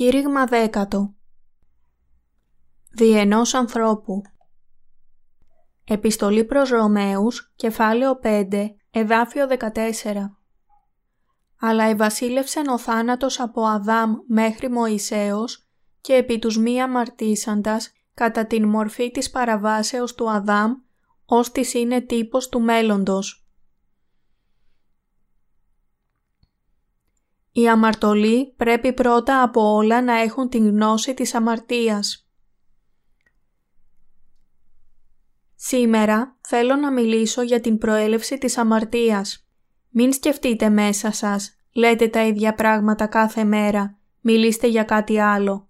Κήρυγμα δέκατο. Διενός ανθρώπου. Επιστολή προς Ρωμαίους, κεφάλαιο 5, εδάφιο 14 Αλλά ευασίλευσεν ο θάνατος από Αδάμ μέχρι Μωυσέως και επί τους μη αμαρτήσαντας κατά την μορφή της παραβάσεως του Αδάμ, ως της είναι τύπος του μέλλοντος. Οι αμαρτωλοί πρέπει πρώτα από όλα να έχουν την γνώση της αμαρτίας. Σήμερα θέλω να μιλήσω για την προέλευση της αμαρτίας. Μην σκεφτείτε μέσα σας, λέτε τα ίδια πράγματα κάθε μέρα, μιλήστε για κάτι άλλο.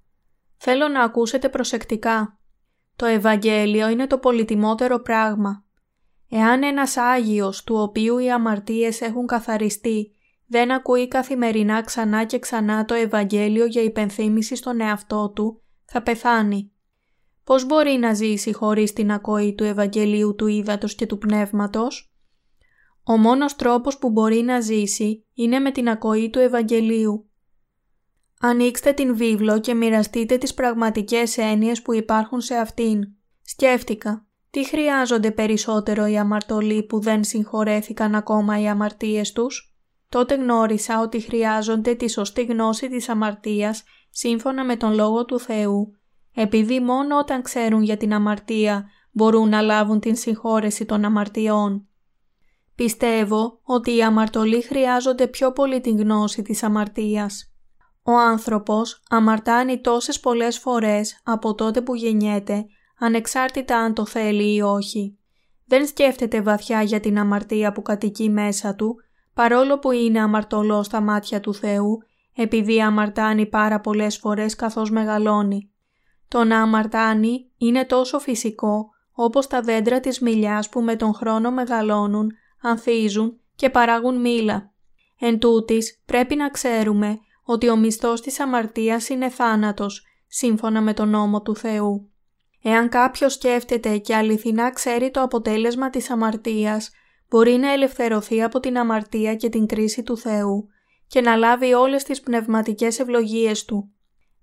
Θέλω να ακούσετε προσεκτικά. Το Ευαγγέλιο είναι το πολυτιμότερο πράγμα. Εάν ένας Άγιος του οποίου οι αμαρτίες έχουν καθαριστεί δεν ακούει καθημερινά ξανά και ξανά το Ευαγγέλιο για υπενθύμηση στον εαυτό του, θα πεθάνει. Πώς μπορεί να ζήσει χωρίς την ακοή του Ευαγγελίου του Ήδατος και του Πνεύματος; Ο μόνος τρόπος που μπορεί να ζήσει είναι με την ακοή του Ευαγγελίου. Ανοίξτε την βίβλο και μοιραστείτε τις πραγματικές έννοιες που υπάρχουν σε αυτήν. Σκέφτηκα, τι χρειάζονται περισσότερο οι αμαρτωλοί που δεν συγχωρέθηκαν ακόμα οι αμαρτίες τους; Τότε γνώρισα ότι χρειάζονται τη σωστή γνώση της αμαρτίας σύμφωνα με τον Λόγο του Θεού, επειδή μόνο όταν ξέρουν για την αμαρτία μπορούν να λάβουν την συγχώρεση των αμαρτιών. Πιστεύω ότι οι αμαρτωλοί χρειάζονται πιο πολύ την γνώση της αμαρτίας. Ο άνθρωπος αμαρτάνει τόσες πολλές φορές από τότε που γεννιέται, ανεξάρτητα αν το θέλει ή όχι. Δεν σκέφτεται βαθιά για την αμαρτία που κατοικεί μέσα του παρόλο που είναι αμαρτωλό στα μάτια του Θεού, επειδή αμαρτάνει πάρα πολλές φορές καθώς μεγαλώνει. Το να αμαρτάνει είναι τόσο φυσικό όπως τα δέντρα της μιλιάς που με τον χρόνο μεγαλώνουν, ανθίζουν και παράγουν μήλα. Εν τούτης, πρέπει να ξέρουμε ότι ο μισθός της αμαρτίας είναι θάνατος, σύμφωνα με τον νόμο του Θεού. Εάν κάποιος σκέφτεται και αληθινά ξέρει το αποτέλεσμα της αμαρτίας, μπορεί να ελευθερωθεί από την αμαρτία και την κρίση του Θεού και να λάβει όλες τις πνευματικές ευλογίες Του.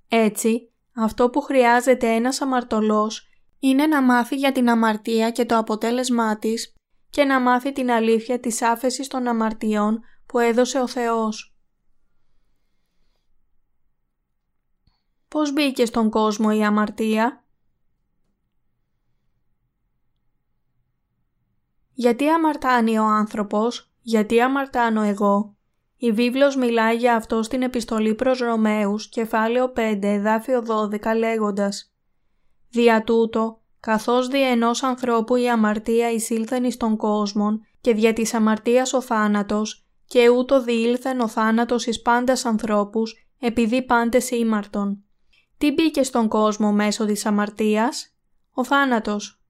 Έτσι, αυτό που χρειάζεται ένας αμαρτωλός είναι να μάθει για την αμαρτία και το αποτέλεσμά της και να μάθει την αλήθεια της άφεσης των αμαρτιών που έδωσε ο Θεός. Πώς μπήκε στον κόσμο η αμαρτία; Γιατί αμαρτάνει ο άνθρωπος, γιατί αμαρτάνω εγώ. Η βίβλος μιλάει για αυτό στην επιστολή προς Ρωμαίους, κεφάλαιο 5, εδάφιο 12, λέγοντας «Δια τούτο, καθώς δι' ενός ανθρώπου η αμαρτία εισήλθεν εις τον κόσμον και δια της αμαρτίας ο θάνατος, και ούτω διήλθεν ο θάνατος εις πάντας ανθρώπους, επειδή πάντες ήμαρτον. Τι μπήκε στον κόσμο μέσω της αμαρτίας; Ο θάνατος.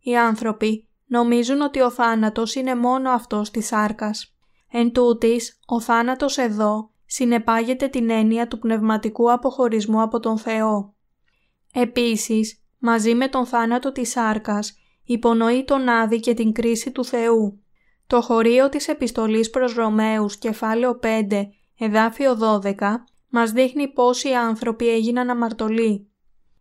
Οι άνθρωποι νομίζουν ότι ο θάνατος είναι μόνο αυτός της σάρκας. Εν τούτης, ο θάνατος εδώ συνεπάγεται την έννοια του πνευματικού αποχωρισμού από τον Θεό. Επίσης, μαζί με τον θάνατο της σάρκας, υπονοεί τον άδη και την κρίση του Θεού. Το χωρίο της επιστολής προς Ρωμαίους, κεφάλαιο 5, εδάφιο 12, μας δείχνει πόσοι άνθρωποι έγιναν αμαρτωλοί.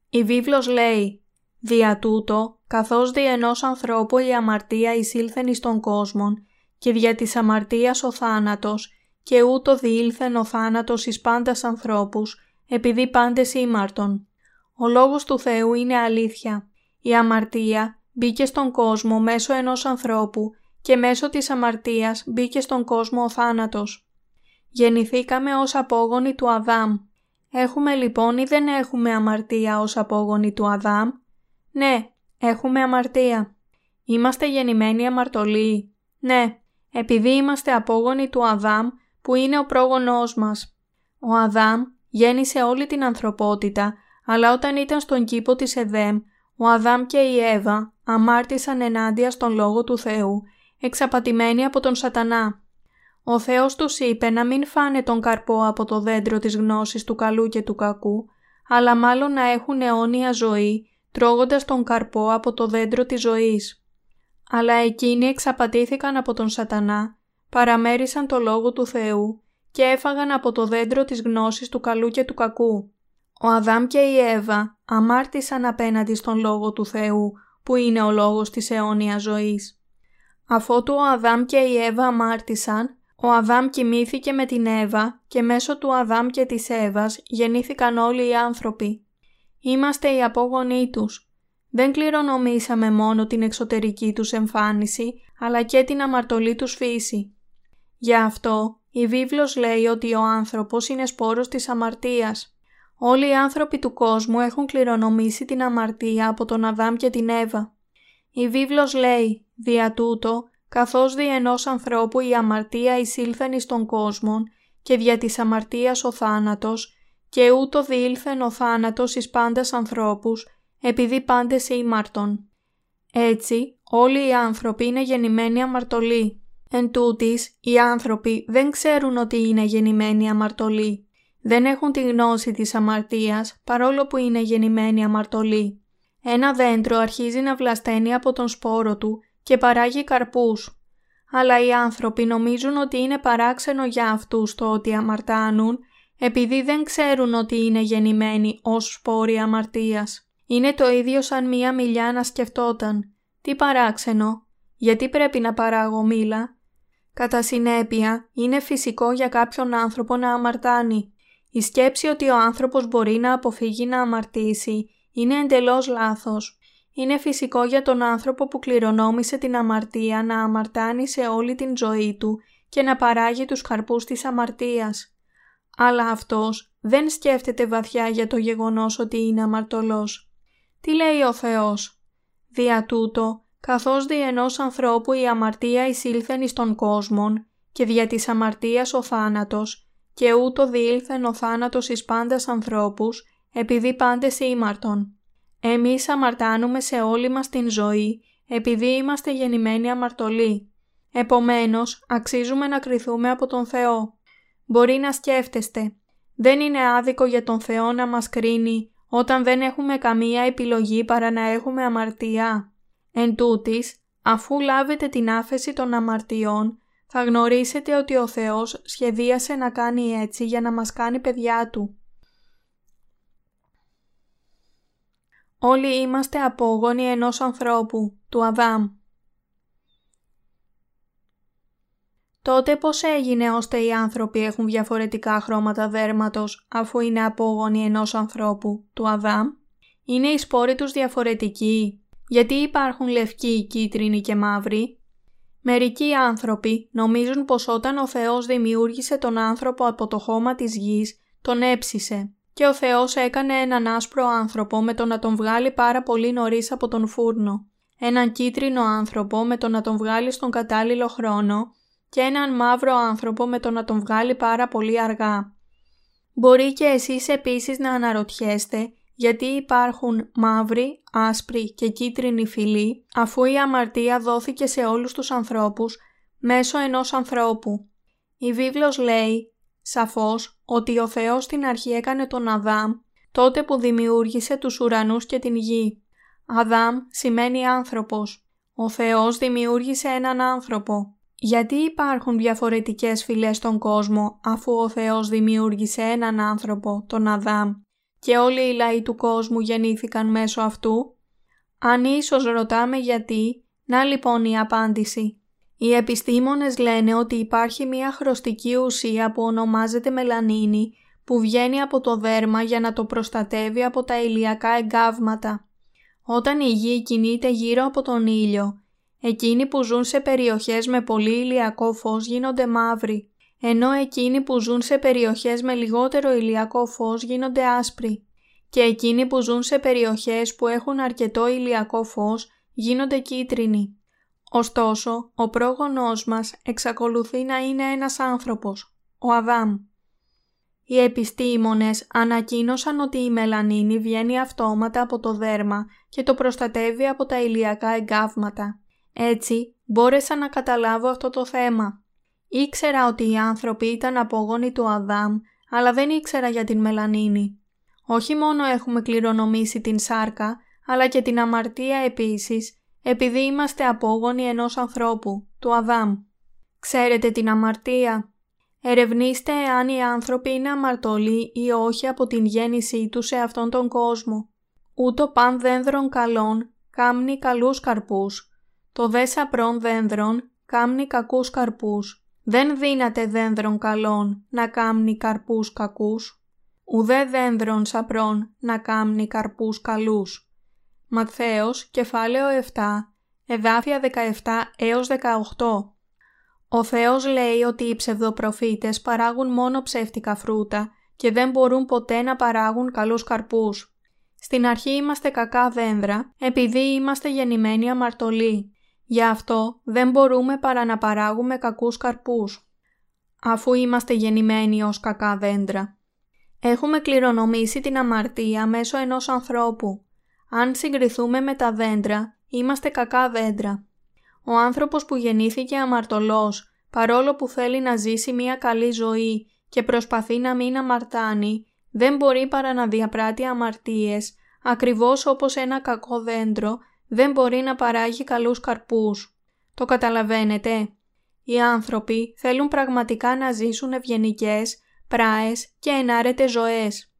Η βίβλος λέει «Δια τούτο, καθώς δι' ενός ανθρώπου η αμαρτία εισήλθεν εις τον κόσμον και δια της αμαρτίας ο θάνατος και ούτω διήλθεν ο θάνατος εις πάντας ανθρώπους επειδή πάντες ήμαρτον. Ο λόγος του Θεού είναι αλήθεια. Η αμαρτία μπήκε στον κόσμο μέσω ενός ανθρώπου και μέσω της αμαρτίας μπήκε στον κόσμο ο θάνατος. Γεννηθήκαμε ως απόγονοι του Αδάμ. Έχουμε λοιπόν ή δεν έχουμε αμαρτία ως απόγονοι του Αδάμ; Ναι, Έχουμε αμαρτία. Είμαστε γεννημένοι αμαρτωλοί. Ναι, επειδή είμαστε απόγονοι του Αδάμ που είναι ο πρόγονός μας. Ο Αδάμ γέννησε όλη την ανθρωπότητα, αλλά όταν ήταν στον κήπο της Εδέμ, ο Αδάμ και η Εύα αμάρτησαν ενάντια στον Λόγο του Θεού, εξαπατημένοι από τον σατανά. Ο Θεός τους είπε να μην φάνε τον καρπό από το δέντρο της γνώσης του καλού και του κακού, αλλά μάλλον να έχουν αιώνια ζωή τρώγοντας τον καρπό από το δέντρο της ζωής. Αλλά εκείνοι εξαπατήθηκαν από τον σατανά, παραμέρισαν το λόγο του Θεού και έφαγαν από το δέντρο της γνώσης του καλού και του κακού. Ο Αδάμ και η Εύα αμάρτησαν απέναντι στον Λόγο του Θεού, που είναι ο λόγος της αιώνιας ζωής. Αφότου ο Αδάμ και η Εύα αμάρτησαν, ο Αδάμ κοιμήθηκε με την Εύα και μέσω του Αδάμ και της Εύας γεννήθηκαν όλοι οι άνθρωποι. Είμαστε οι απόγονοί τους. Δεν κληρονομήσαμε μόνο την εξωτερική τους εμφάνιση, αλλά και την αμαρτωλή τους φύση. Γι' αυτό η βίβλος λέει ότι ο άνθρωπος είναι σπόρος της αμαρτίας. Όλοι οι άνθρωποι του κόσμου έχουν κληρονομήσει την αμαρτία από τον Αδάμ και την Εύα. Η βίβλος λέει, δια τούτο, καθώς δι' ενός ανθρώπου η αμαρτία εισήλθεν εις τον κόσμο και δια της αμαρτίας ο θάνατος και ούτω διήλθεν ο θάνατος εις πάντας ανθρώπους επειδή πάντες ήμαρτον. Έτσι όλοι οι άνθρωποι είναι γεννημένοι αμαρτωλοί. Εν τούτης, οι άνθρωποι δεν ξέρουν ότι είναι γεννημένοι αμαρτωλοί. Δεν έχουν τη γνώση της αμαρτίας παρόλο που είναι γεννημένοι αμαρτωλοί. Ένα δέντρο αρχίζει να βλασταίνει από τον σπόρο του και παράγει καρπούς. Αλλά οι άνθρωποι νομίζουν ότι είναι παράξενο για αυτούς το ότι αμαρτάνουν επειδή δεν ξέρουν ότι είναι γεννημένοι ως σπόροι αμαρτίας. Είναι το ίδιο σαν μία μιλιά να σκεφτόταν. Τι παράξενο, γιατί πρέπει να παράγω μήλα; Κατά συνέπεια, είναι φυσικό για κάποιον άνθρωπο να αμαρτάνει. Η σκέψη ότι ο άνθρωπος μπορεί να αποφύγει να αμαρτήσει είναι εντελώς λάθος. Είναι φυσικό για τον άνθρωπο που κληρονόμησε την αμαρτία να αμαρτάνει σε όλη την ζωή του και να παράγει τους καρπούς της αμαρτίας. Αλλά αυτός δεν σκέφτεται βαθιά για το γεγονός ότι είναι αμαρτωλός. Τι λέει ο Θεός; Δια τούτο, καθώς δι' ενός ανθρώπου η αμαρτία εισήλθεν εις τον κόσμον και δια της αμαρτίας ο θάνατος και ούτω διήλθεν ο θάνατος εις πάντας ανθρώπους επειδή πάντες ήμαρτον. Εμείς αμαρτάνουμε σε όλη μας την ζωή επειδή είμαστε γεννημένοι αμαρτωλοί. Επομένως, αξίζουμε να κριθούμε από τον Θεό. Μπορεί να σκέφτεστε, δεν είναι άδικο για τον Θεό να μας κρίνει όταν δεν έχουμε καμία επιλογή παρά να έχουμε αμαρτία. Εν τούτης, αφού λάβετε την άφεση των αμαρτιών, θα γνωρίσετε ότι ο Θεός σχεδίασε να κάνει έτσι για να μας κάνει παιδιά Του. Όλοι είμαστε απόγονοι ενός ανθρώπου, του Αδάμ. Τότε πώς έγινε ώστε οι άνθρωποι έχουν διαφορετικά χρώματα δέρματος αφού είναι απόγονοι ενός ανθρώπου, του Αδάμ; Είναι οι σπόροι τους διαφορετικοί, γιατί υπάρχουν λευκοί, κίτρινοι και μαύροι; Μερικοί άνθρωποι νομίζουν πως όταν ο Θεός δημιούργησε τον άνθρωπο από το χώμα της γης, τον έψησε και ο Θεός έκανε έναν άσπρο άνθρωπο με το να τον βγάλει πάρα πολύ νωρίς από τον φούρνο, έναν κίτρινο άνθρωπο με το να τον βγάλει στον κατάλληλο χρόνο και έναν μαύρο άνθρωπο με το να τον βγάλει πάρα πολύ αργά. Μπορεί και εσείς επίσης να αναρωτιέστε γιατί υπάρχουν μαύροι, άσπροι και κίτρινοι φυλοί αφού η αμαρτία δόθηκε σε όλους τους ανθρώπους μέσω ενός ανθρώπου. Η βίβλος λέει σαφώς ότι ο Θεός στην αρχή έκανε τον Αδάμ τότε που δημιούργησε τους ουρανούς και την γη. Αδάμ σημαίνει άνθρωπος. Ο Θεός δημιούργησε έναν άνθρωπο. Γιατί υπάρχουν διαφορετικές φυλές στον κόσμο αφού ο Θεός δημιούργησε έναν άνθρωπο, τον Αδάμ, και όλοι οι λαοί του κόσμου γεννήθηκαν μέσω αυτού; Αν ίσως ρωτάμε γιατί, να λοιπόν η απάντηση. Οι επιστήμονες λένε ότι υπάρχει μια χρωστική ουσία που ονομάζεται μελανίνη που βγαίνει από το δέρμα για να το προστατεύει από τα ηλιακά εγκάβματα. Όταν η γη κινείται γύρω από τον ήλιο, εκείνοι που ζουν σε περιοχές με πολύ ηλιακό φως γίνονται μαύροι, ενώ εκείνοι που ζουν σε περιοχές με λιγότερο ηλιακό φως γίνονται άσπροι και εκείνοι που ζουν σε περιοχές που έχουν αρκετό ηλιακό φως γίνονται κίτρινοι. Ωστόσο, ο πρόγονός μας εξακολουθεί να είναι ένας άνθρωπος, ο Αδάμ. Οι επιστήμονες ανακοίνωσαν ότι η μελανίνη βγαίνει αυτόματα από το δέρμα και το προστατεύει από τα ηλιακά εγκάβματα. Έτσι, μπόρεσα να καταλάβω αυτό το θέμα. Ήξερα ότι οι άνθρωποι ήταν απόγονοι του Αδάμ, αλλά δεν ήξερα για την μελανίνη. Όχι μόνο έχουμε κληρονομήσει την σάρκα, αλλά και την αμαρτία επίσης επειδή είμαστε απόγονοι ενός ανθρώπου, του Αδάμ. Ξέρετε την αμαρτία; Ερευνήστε εάν οι άνθρωποι είναι αμαρτωλοί ή όχι από την γέννησή τους σε αυτόν τον κόσμο. Ούτω παν δένδρον καλών κάμνει καλούς καρπούς. Το δε σαπρών δένδρον κάμνει κακούς καρπούς. Δεν δύναται δένδρον καλών να κάμνει καρπούς κακούς. Ουδέ δένδρον σαπρών να κάμνει καρπούς καλούς. Ματθαίος, κεφάλαιο 7, εδάφια 17 έως 18. Ο Θεός λέει ότι οι ψευδοπροφήτες παράγουν μόνο ψεύτικα φρούτα και δεν μπορούν ποτέ να παράγουν καλούς καρπούς. Στην αρχή είμαστε κακά δένδρα επειδή είμαστε γεννημένοι αμαρτωλοί. Γι' αυτό δεν μπορούμε παρά να παράγουμε κακούς καρπούς. Αφού είμαστε γεννημένοι ως κακά δέντρα. Έχουμε κληρονομήσει την αμαρτία μέσω ενός ανθρώπου. Αν συγκριθούμε με τα δέντρα, είμαστε κακά δέντρα. Ο άνθρωπος που γεννήθηκε αμαρτωλός, παρόλο που θέλει να ζήσει μια καλή ζωή και προσπαθεί να μην αμαρτάνει, δεν μπορεί παρά να διαπράττει αμαρτίες, ακριβώς όπως ένα κακό δέντρο δεν μπορεί να παράγει καλούς καρπούς. Το καταλαβαίνετε; Οι άνθρωποι θέλουν πραγματικά να ζήσουν ευγενικές, πράες και ενάρετες ζωές.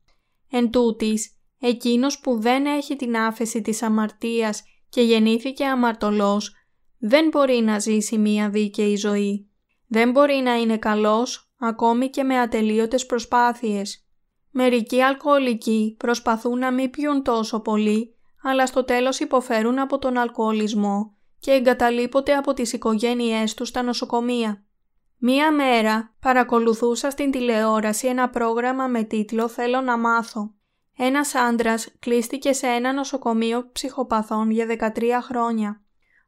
Εν τούτης, εκείνος που δεν έχει την άφεση της αμαρτίας και γεννήθηκε αμαρτωλός, δεν μπορεί να ζήσει μία δίκαιη ζωή. Δεν μπορεί να είναι καλός ακόμη και με ατελείωτες προσπάθειες. Μερικοί αλκοολικοί προσπαθούν να μην πιούν τόσο πολύ, αλλά στο τέλος υποφέρουν από τον αλκοολισμό και εγκαταλείπονται από τις οικογένειές τους στα νοσοκομεία. Μία μέρα παρακολουθούσα στην τηλεόραση ένα πρόγραμμα με τίτλο «Θέλω να μάθω». Ένας άντρας κλείστηκε σε ένα νοσοκομείο ψυχοπαθών για 13 χρόνια.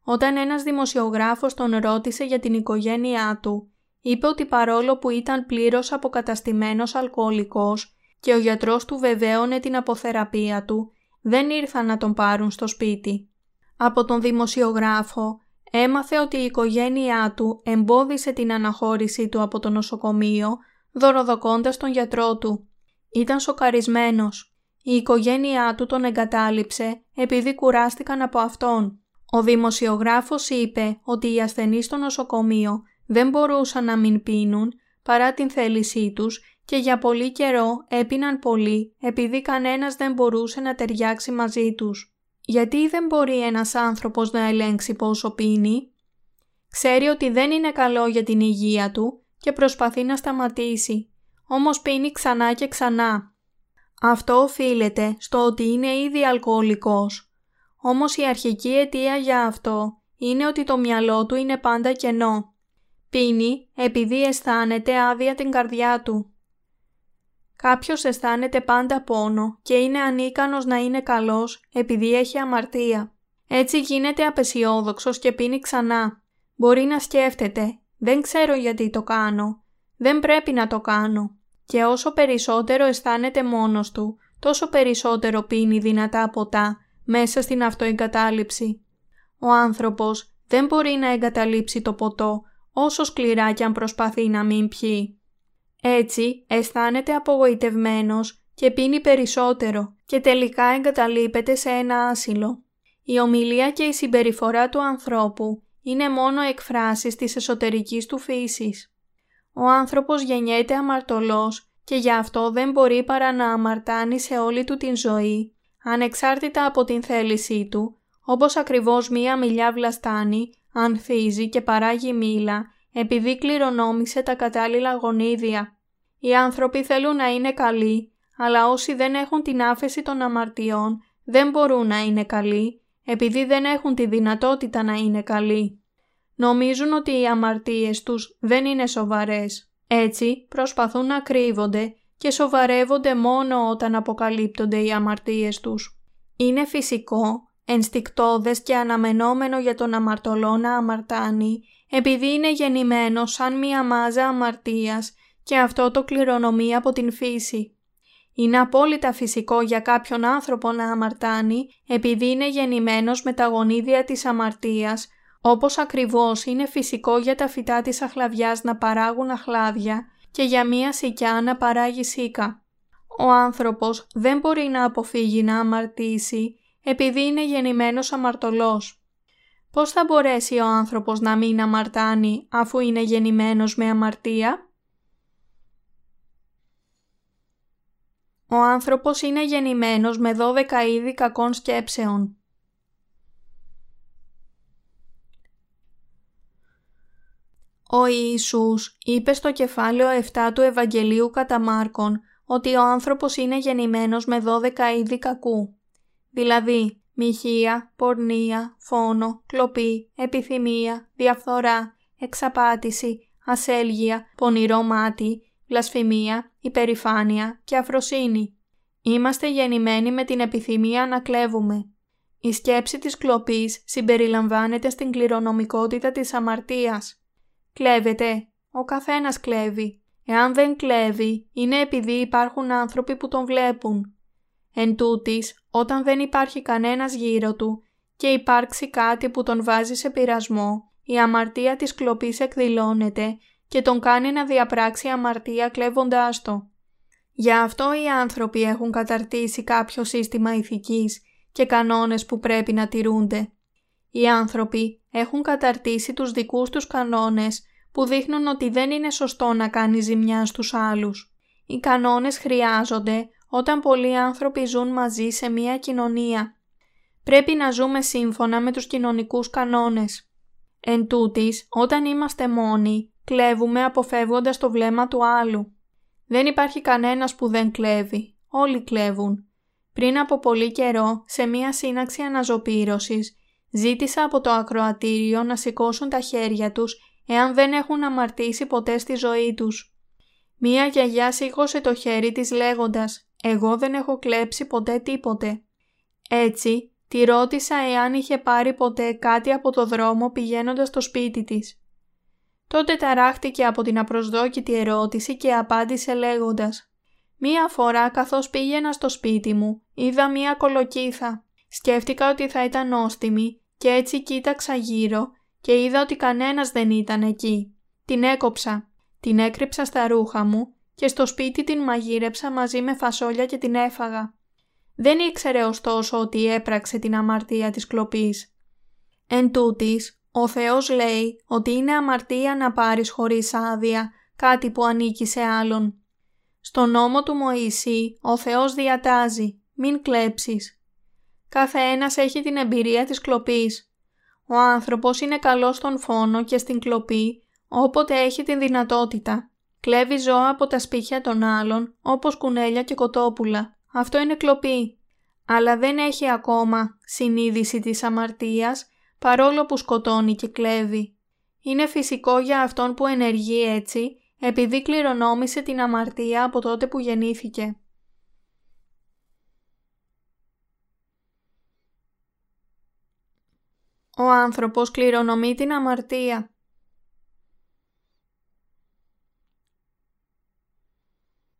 Όταν ένας δημοσιογράφος τον ρώτησε για την οικογένειά του, είπε ότι παρόλο που ήταν πλήρως αποκαταστημένος αλκοολικός και ο γιατρός του βεβαίωνε την αποθεραπεία του, δεν ήρθαν να τον πάρουν στο σπίτι. Από τον δημοσιογράφο έμαθε ότι η οικογένειά του εμπόδισε την αναχώρησή του από το νοσοκομείο, δωροδοκώντας τον γιατρό του. Ήταν σοκαρισμένος. Η οικογένειά του τον εγκατάλειψε επειδή κουράστηκαν από αυτόν. Ο δημοσιογράφος είπε ότι οι ασθενείς στο νοσοκομείο δεν μπορούσαν να μην πίνουν παρά την θέλησή τους και για πολύ καιρό έπιναν πολύ επειδή κανένας δεν μπορούσε να ταιριάξει μαζί τους. Γιατί δεν μπορεί ένας άνθρωπος να ελέγξει πόσο πίνει; Ξέρει ότι δεν είναι καλό για την υγεία του και προσπαθεί να σταματήσει, όμως πίνει ξανά και ξανά. Αυτό οφείλεται στο ότι είναι ήδη αλκοολικός. Όμως η αρχική αιτία για αυτό είναι ότι το μυαλό του είναι πάντα κενό. Πίνει επειδή αισθάνεται άδεια την καρδιά του. Κάποιος αισθάνεται πάντα πόνο και είναι ανίκανος να είναι καλός επειδή έχει αμαρτία. Έτσι γίνεται απεσιόδοξος και πίνει ξανά. Μπορεί να σκέφτεται «Δεν ξέρω γιατί το κάνω. Δεν πρέπει να το κάνω». Και όσο περισσότερο αισθάνεται μόνος του, τόσο περισσότερο πίνει δυνατά ποτά μέσα στην αυτοεγκατάλειψη. Ο άνθρωπος δεν μπορεί να εγκαταλείψει το ποτό όσο σκληρά κι αν προσπαθεί να μην πιει. Έτσι αισθάνεται απογοητευμένος και πίνει περισσότερο και τελικά εγκαταλείπεται σε ένα άσυλο. Η ομιλία και η συμπεριφορά του ανθρώπου είναι μόνο εκφράσεις της εσωτερικής του φύσης. Ο άνθρωπος γεννιέται αμαρτωλός και γι' αυτό δεν μπορεί παρά να αμαρτάνει σε όλη του την ζωή, ανεξάρτητα από την θέλησή του, όπως ακριβώς μία μιλιά βλαστάνει, ανθίζει και παράγει μήλα επειδή κληρονόμησε τα κατάλληλα γονίδια. Οι άνθρωποι θέλουν να είναι καλοί, αλλά όσοι δεν έχουν την άφεση των αμαρτιών δεν μπορούν να είναι καλοί, επειδή δεν έχουν τη δυνατότητα να είναι καλοί. Νομίζουν ότι οι αμαρτίες τους δεν είναι σοβαρές. Έτσι προσπαθούν να κρύβονται και σοβαρεύονται μόνο όταν αποκαλύπτονται οι αμαρτίες τους. Είναι φυσικό, ενστικτόδες και αναμενόμενο για τον αμαρτωλό να αμαρτάνει επειδή είναι γεννημένο σαν μία μάζα αμαρτίας και αυτό το κληρονομεί από την φύση. Είναι απόλυτα φυσικό για κάποιον άνθρωπο να αμαρτάνει επειδή είναι γεννημένος με τα γονίδια της αμαρτίας, όπως ακριβώς είναι φυσικό για τα φυτά της αχλαβιάς να παράγουν αχλάδια και για μία σικιά να παράγει σίκα. Ο άνθρωπος δεν μπορεί να αποφύγει να αμαρτήσει επειδή είναι γεννημένος αμαρτωλός. Πώς θα μπορέσει ο άνθρωπος να μην αμαρτάνει αφού είναι γεννημένος με αμαρτία; Ο άνθρωπος είναι γεννημένος με 12 είδη κακών σκέψεων. Ο Ιησούς είπε στο κεφάλαιο 7 του Ευαγγελίου κατά Μάρκον ότι ο άνθρωπος είναι γεννημένος με 12 είδη κακού. Δηλαδή, μοιχεία, πορνεία, φόνο, κλοπή, επιθυμία, διαφθορά, εξαπάτηση, ασέλγεια, πονηρό μάτι, βλασφημία, υπερηφάνεια και αφροσύνη. Είμαστε γεννημένοι με την επιθυμία να κλέβουμε. Η σκέψη της κλοπής συμπεριλαμβάνεται στην κληρονομικότητα της αμαρτίας. Κλέβεται. Ο καθένας κλέβει. Εάν δεν κλέβει, είναι επειδή υπάρχουν άνθρωποι που τον βλέπουν. Εν τούτης, όταν δεν υπάρχει κανένας γύρω του και υπάρξει κάτι που τον βάζει σε πειρασμό, η αμαρτία της κλοπής εκδηλώνεται και τον κάνει να διαπράξει αμαρτία κλέβοντάς το. Γι' αυτό οι άνθρωποι έχουν καταρτήσει κάποιο σύστημα ηθικής και κανόνες που πρέπει να τηρούνται. Οι άνθρωποι έχουν καταρτήσει τους δικούς τους κανόνες που δείχνουν ότι δεν είναι σωστό να κάνει ζημιά στους άλλους. Οι κανόνες χρειάζονται όταν πολλοί άνθρωποι ζουν μαζί σε μια κοινωνία. Πρέπει να ζούμε σύμφωνα με τους κοινωνικούς κανόνες. Εν τούτης, όταν είμαστε μόνοι, κλέβουμε αποφεύγοντας το βλέμμα του άλλου. Δεν υπάρχει κανένας που δεν κλέβει. Όλοι κλέβουν. Πριν από πολύ καιρό, σε μία σύναξη αναζωπήρωσης, ζήτησα από το ακροατήριο να σηκώσουν τα χέρια τους εάν δεν έχουν αμαρτήσει ποτέ στη ζωή τους. Μία γιαγιά σήκωσε το χέρι της λέγοντας «Εγώ δεν έχω κλέψει ποτέ τίποτε». Έτσι, τη ρώτησα εάν είχε πάρει ποτέ κάτι από το δρόμο πηγαίνοντας στο σπίτι της. Τότε ταράχτηκε από την απροσδόκητη ερώτηση και απάντησε λέγοντας «Μία φορά καθώς πήγαινα στο σπίτι μου, είδα μία κολοκύθα. Σκέφτηκα ότι θα ήταν νόστιμη και έτσι κοίταξα γύρω και είδα ότι κανένας δεν ήταν εκεί. Την έκοψα, την έκρυψα στα ρούχα μου και στο σπίτι την μαγείρεψα μαζί με φασόλια και την έφαγα. Δεν ήξερε ωστόσο ότι έπραξε την αμαρτία της κλοπής. Εν τούτης, ο Θεός λέει ότι είναι αμαρτία να πάρεις χωρίς άδεια κάτι που ανήκει σε άλλον. Στο νόμο του Μωυσή ο Θεός διατάζει «Μην κλέψεις». Κάθε ένας έχει την εμπειρία της κλοπής. Ο άνθρωπος είναι καλός στον φόνο και στην κλοπή όποτε έχει την δυνατότητα. Κλέβει ζώα από τα σπίτια των άλλων όπως κουνέλια και κοτόπουλα. Αυτό είναι κλοπή. Αλλά δεν έχει ακόμα συνείδηση της αμαρτίας παρόλο που σκοτώνει και κλέβει. Είναι φυσικό για αυτόν που ενεργεί έτσι, επειδή κληρονόμησε την αμαρτία από τότε που γεννήθηκε. Ο άνθρωπος κληρονομεί την αμαρτία.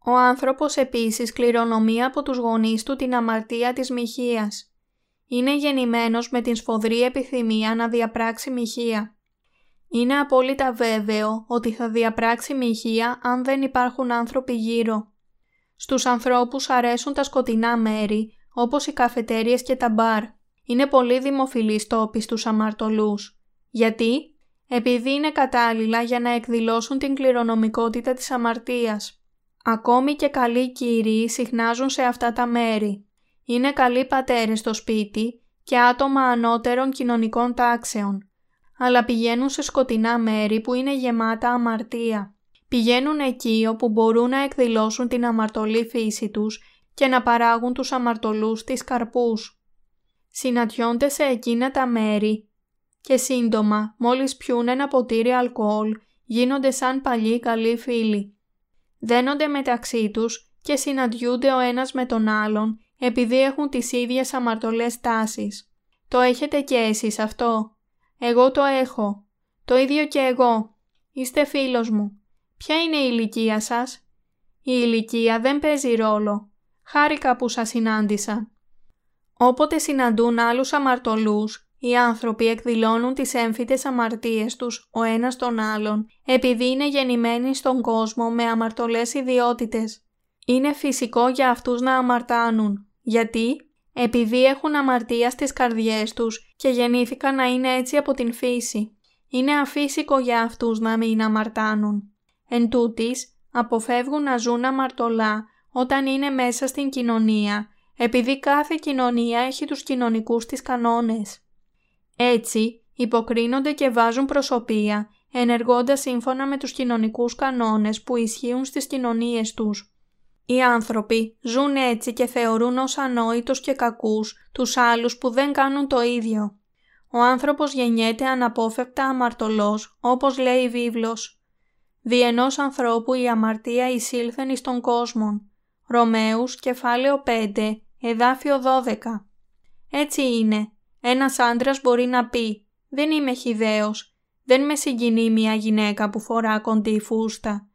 Ο άνθρωπος επίσης κληρονομεί από τους γονείς του την αμαρτία της μοιχείας είναι γεννημένος με την σφοδρή επιθυμία να διαπράξει μοιχεία. Είναι απόλυτα βέβαιο ότι θα διαπράξει μοιχεία αν δεν υπάρχουν άνθρωποι γύρω. Στους ανθρώπους αρέσουν τα σκοτεινά μέρη, όπως οι καφετέριες και τα μπαρ. Είναι πολύ δημοφιλής τόποι στους αμαρτωλούς. Γιατί; Επειδή είναι κατάλληλα για να εκδηλώσουν την κληρονομικότητα της αμαρτίας. Ακόμη και καλοί κύριοι συχνάζουν σε αυτά τα μέρη είναι καλοί πατέρες στο σπίτι και άτομα ανώτερων κοινωνικών τάξεων, αλλά πηγαίνουν σε σκοτεινά μέρη που είναι γεμάτα αμαρτία. Πηγαίνουν εκεί όπου μπορούν να εκδηλώσουν την αμαρτωλή φύση τους και να παράγουν τους αμαρτωλούς τις καρπούς. Συναντιόνται σε εκείνα τα μέρη και σύντομα μόλις πιούν ένα ποτήρι αλκοόλ γίνονται σαν παλιοί καλοί φίλοι. Δένονται μεταξύ τους και συναντιούνται ο ένας με τον άλλον επειδή έχουν τις ίδιες αμαρτωλές τάσεις. Το έχετε και εσείς αυτό; Εγώ το έχω. Το ίδιο και εγώ. Είστε φίλος μου. Ποια είναι η ηλικία σας; Η ηλικία δεν παίζει ρόλο. Χάρηκα που σας συνάντησα. Όποτε συναντούν άλλους αμαρτωλούς, οι άνθρωποι εκδηλώνουν τις έμφυτες αμαρτίες τους ο ένας τον άλλον, επειδή είναι γεννημένοι στον κόσμο με αμαρτωλές ιδιότητες. Είναι φυσικό για αυτούς να αμαρτάνουν. Γιατί; Επειδή έχουν αμαρτία στις καρδιές τους και γεννήθηκαν να είναι έτσι από την φύση. Είναι αφύσικο για αυτούς να μην αμαρτάνουν. Εν τούτης, αποφεύγουν να ζουν αμαρτωλά όταν είναι μέσα στην κοινωνία, επειδή κάθε κοινωνία έχει τους κοινωνικούς της κανόνες. Έτσι, υποκρίνονται και βάζουν προσωπία, ενεργώντας σύμφωνα με τους κοινωνικούς κανόνες που ισχύουν στις κοινωνίες τους. Οι άνθρωποι ζουν έτσι και θεωρούν ως ανόητους και κακούς τους άλλους που δεν κάνουν το ίδιο. Ο άνθρωπος γεννιέται αναπόφευκτα αμαρτωλός, όπως λέει η βίβλος. Δι' ενός ανθρώπου η αμαρτία εισήλθεν εις τον κόσμο. Ρωμαίους, κεφάλαιο 5, εδάφιο 12. Έτσι είναι. Ένας άντρας μπορεί να πει «Δεν είμαι χιδαίος, δεν με συγκινεί μια γυναίκα που φορά κοντή φούστα».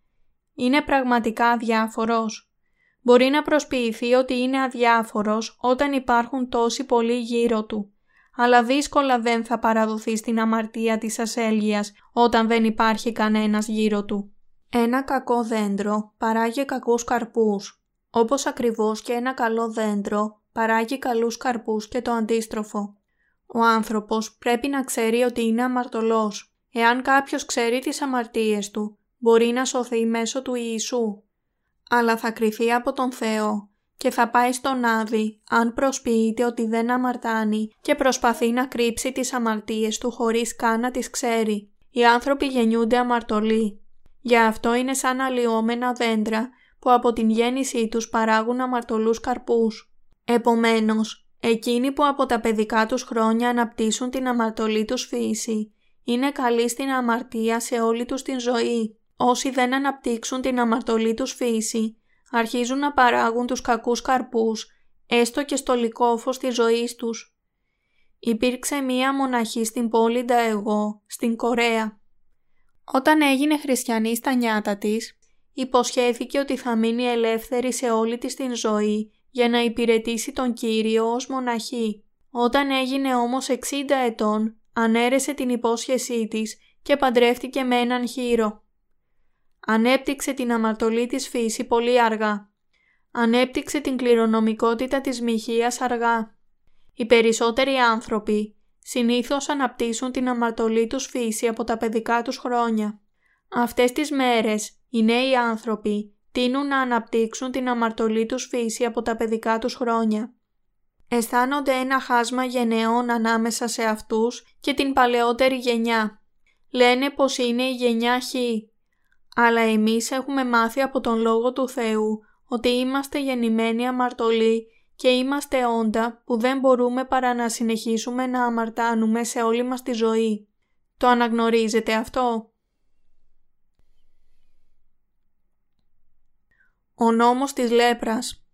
Είναι πραγματικά αδιάφορος. Μπορεί να προσποιηθεί ότι είναι αδιάφορος όταν υπάρχουν τόσοι πολλοί γύρω του αλλά δύσκολα δεν θα παραδοθεί στην αμαρτία της ασέλγειας όταν δεν υπάρχει κανένας γύρω του. Ένα κακό δέντρο παράγει κακούς καρπούς, όπως ακριβώς και ένα καλό δέντρο παράγει καλούς καρπούς και το αντίστροφο. Ο άνθρωπος πρέπει να ξέρει ότι είναι αμαρτωλός. Εάν κάποιος ξέρει τις αμαρτίες του, μπορεί να σωθεί μέσω του Ιησού. Αλλά θα κρυθεί από τον Θεό και θα πάει στον Άδη αν προσποιείται ότι δεν αμαρτάνει και προσπαθεί να κρύψει τις αμαρτίες του χωρίς καν να τις ξέρει. Οι άνθρωποι γεννιούνται αμαρτωλοί. Γι' αυτό είναι σαν αλλοιόμενα δέντρα που από την γέννησή τους παράγουν αμαρτωλούς καρπούς. Επομένως, εκείνοι που από τα παιδικά τους χρόνια αναπτύσσουν την αμαρτωλή τους φύση, είναι καλοί στην αμαρτία σε όλη τους την ζωή. Όσοι δεν αναπτύξουν την αμαρτωλή τους φύση, αρχίζουν να παράγουν τους κακούς καρπούς, έστω και στο λικόφος της ζωής τους. Υπήρξε μία μοναχή στην πόλη Νταεγό, στην Κορέα. Όταν έγινε χριστιανή στα νιάτα της, υποσχέθηκε ότι θα μείνει ελεύθερη σε όλη της την ζωή για να υπηρετήσει τον Κύριο ως μοναχή. Όταν έγινε όμως 60 ετών, ανέρεσε την υπόσχεσή της και παντρεύτηκε με έναν χείρο. Ανέπτυξε την αμαρτωλή της φύση πολύ αργά. Ανέπτυξε την κληρονομικότητα της μοιχείας αργά. Οι περισσότεροι άνθρωποι συνήθως αναπτύσσουν την αμαρτωλή τους φύση από τα παιδικά τους χρόνια. Αυτές τις μέρες οι νέοι άνθρωποι τείνουν να αναπτύξουν την αμαρτωλή τους φύση από τα παιδικά τους χρόνια. Αισθάνονται ένα χάσμα γενναιών ανάμεσα σε αυτούς και την παλαιότερη γενιά. Λένε πως είναι η γενιά Χ αλλά εμείς έχουμε μάθει από τον Λόγο του Θεού ότι είμαστε γεννημένοι αμαρτωλοί και είμαστε όντα που δεν μπορούμε παρά να συνεχίσουμε να αμαρτάνουμε σε όλη μας τη ζωή. Το αναγνωρίζετε αυτό; Ο νόμος της λέπρας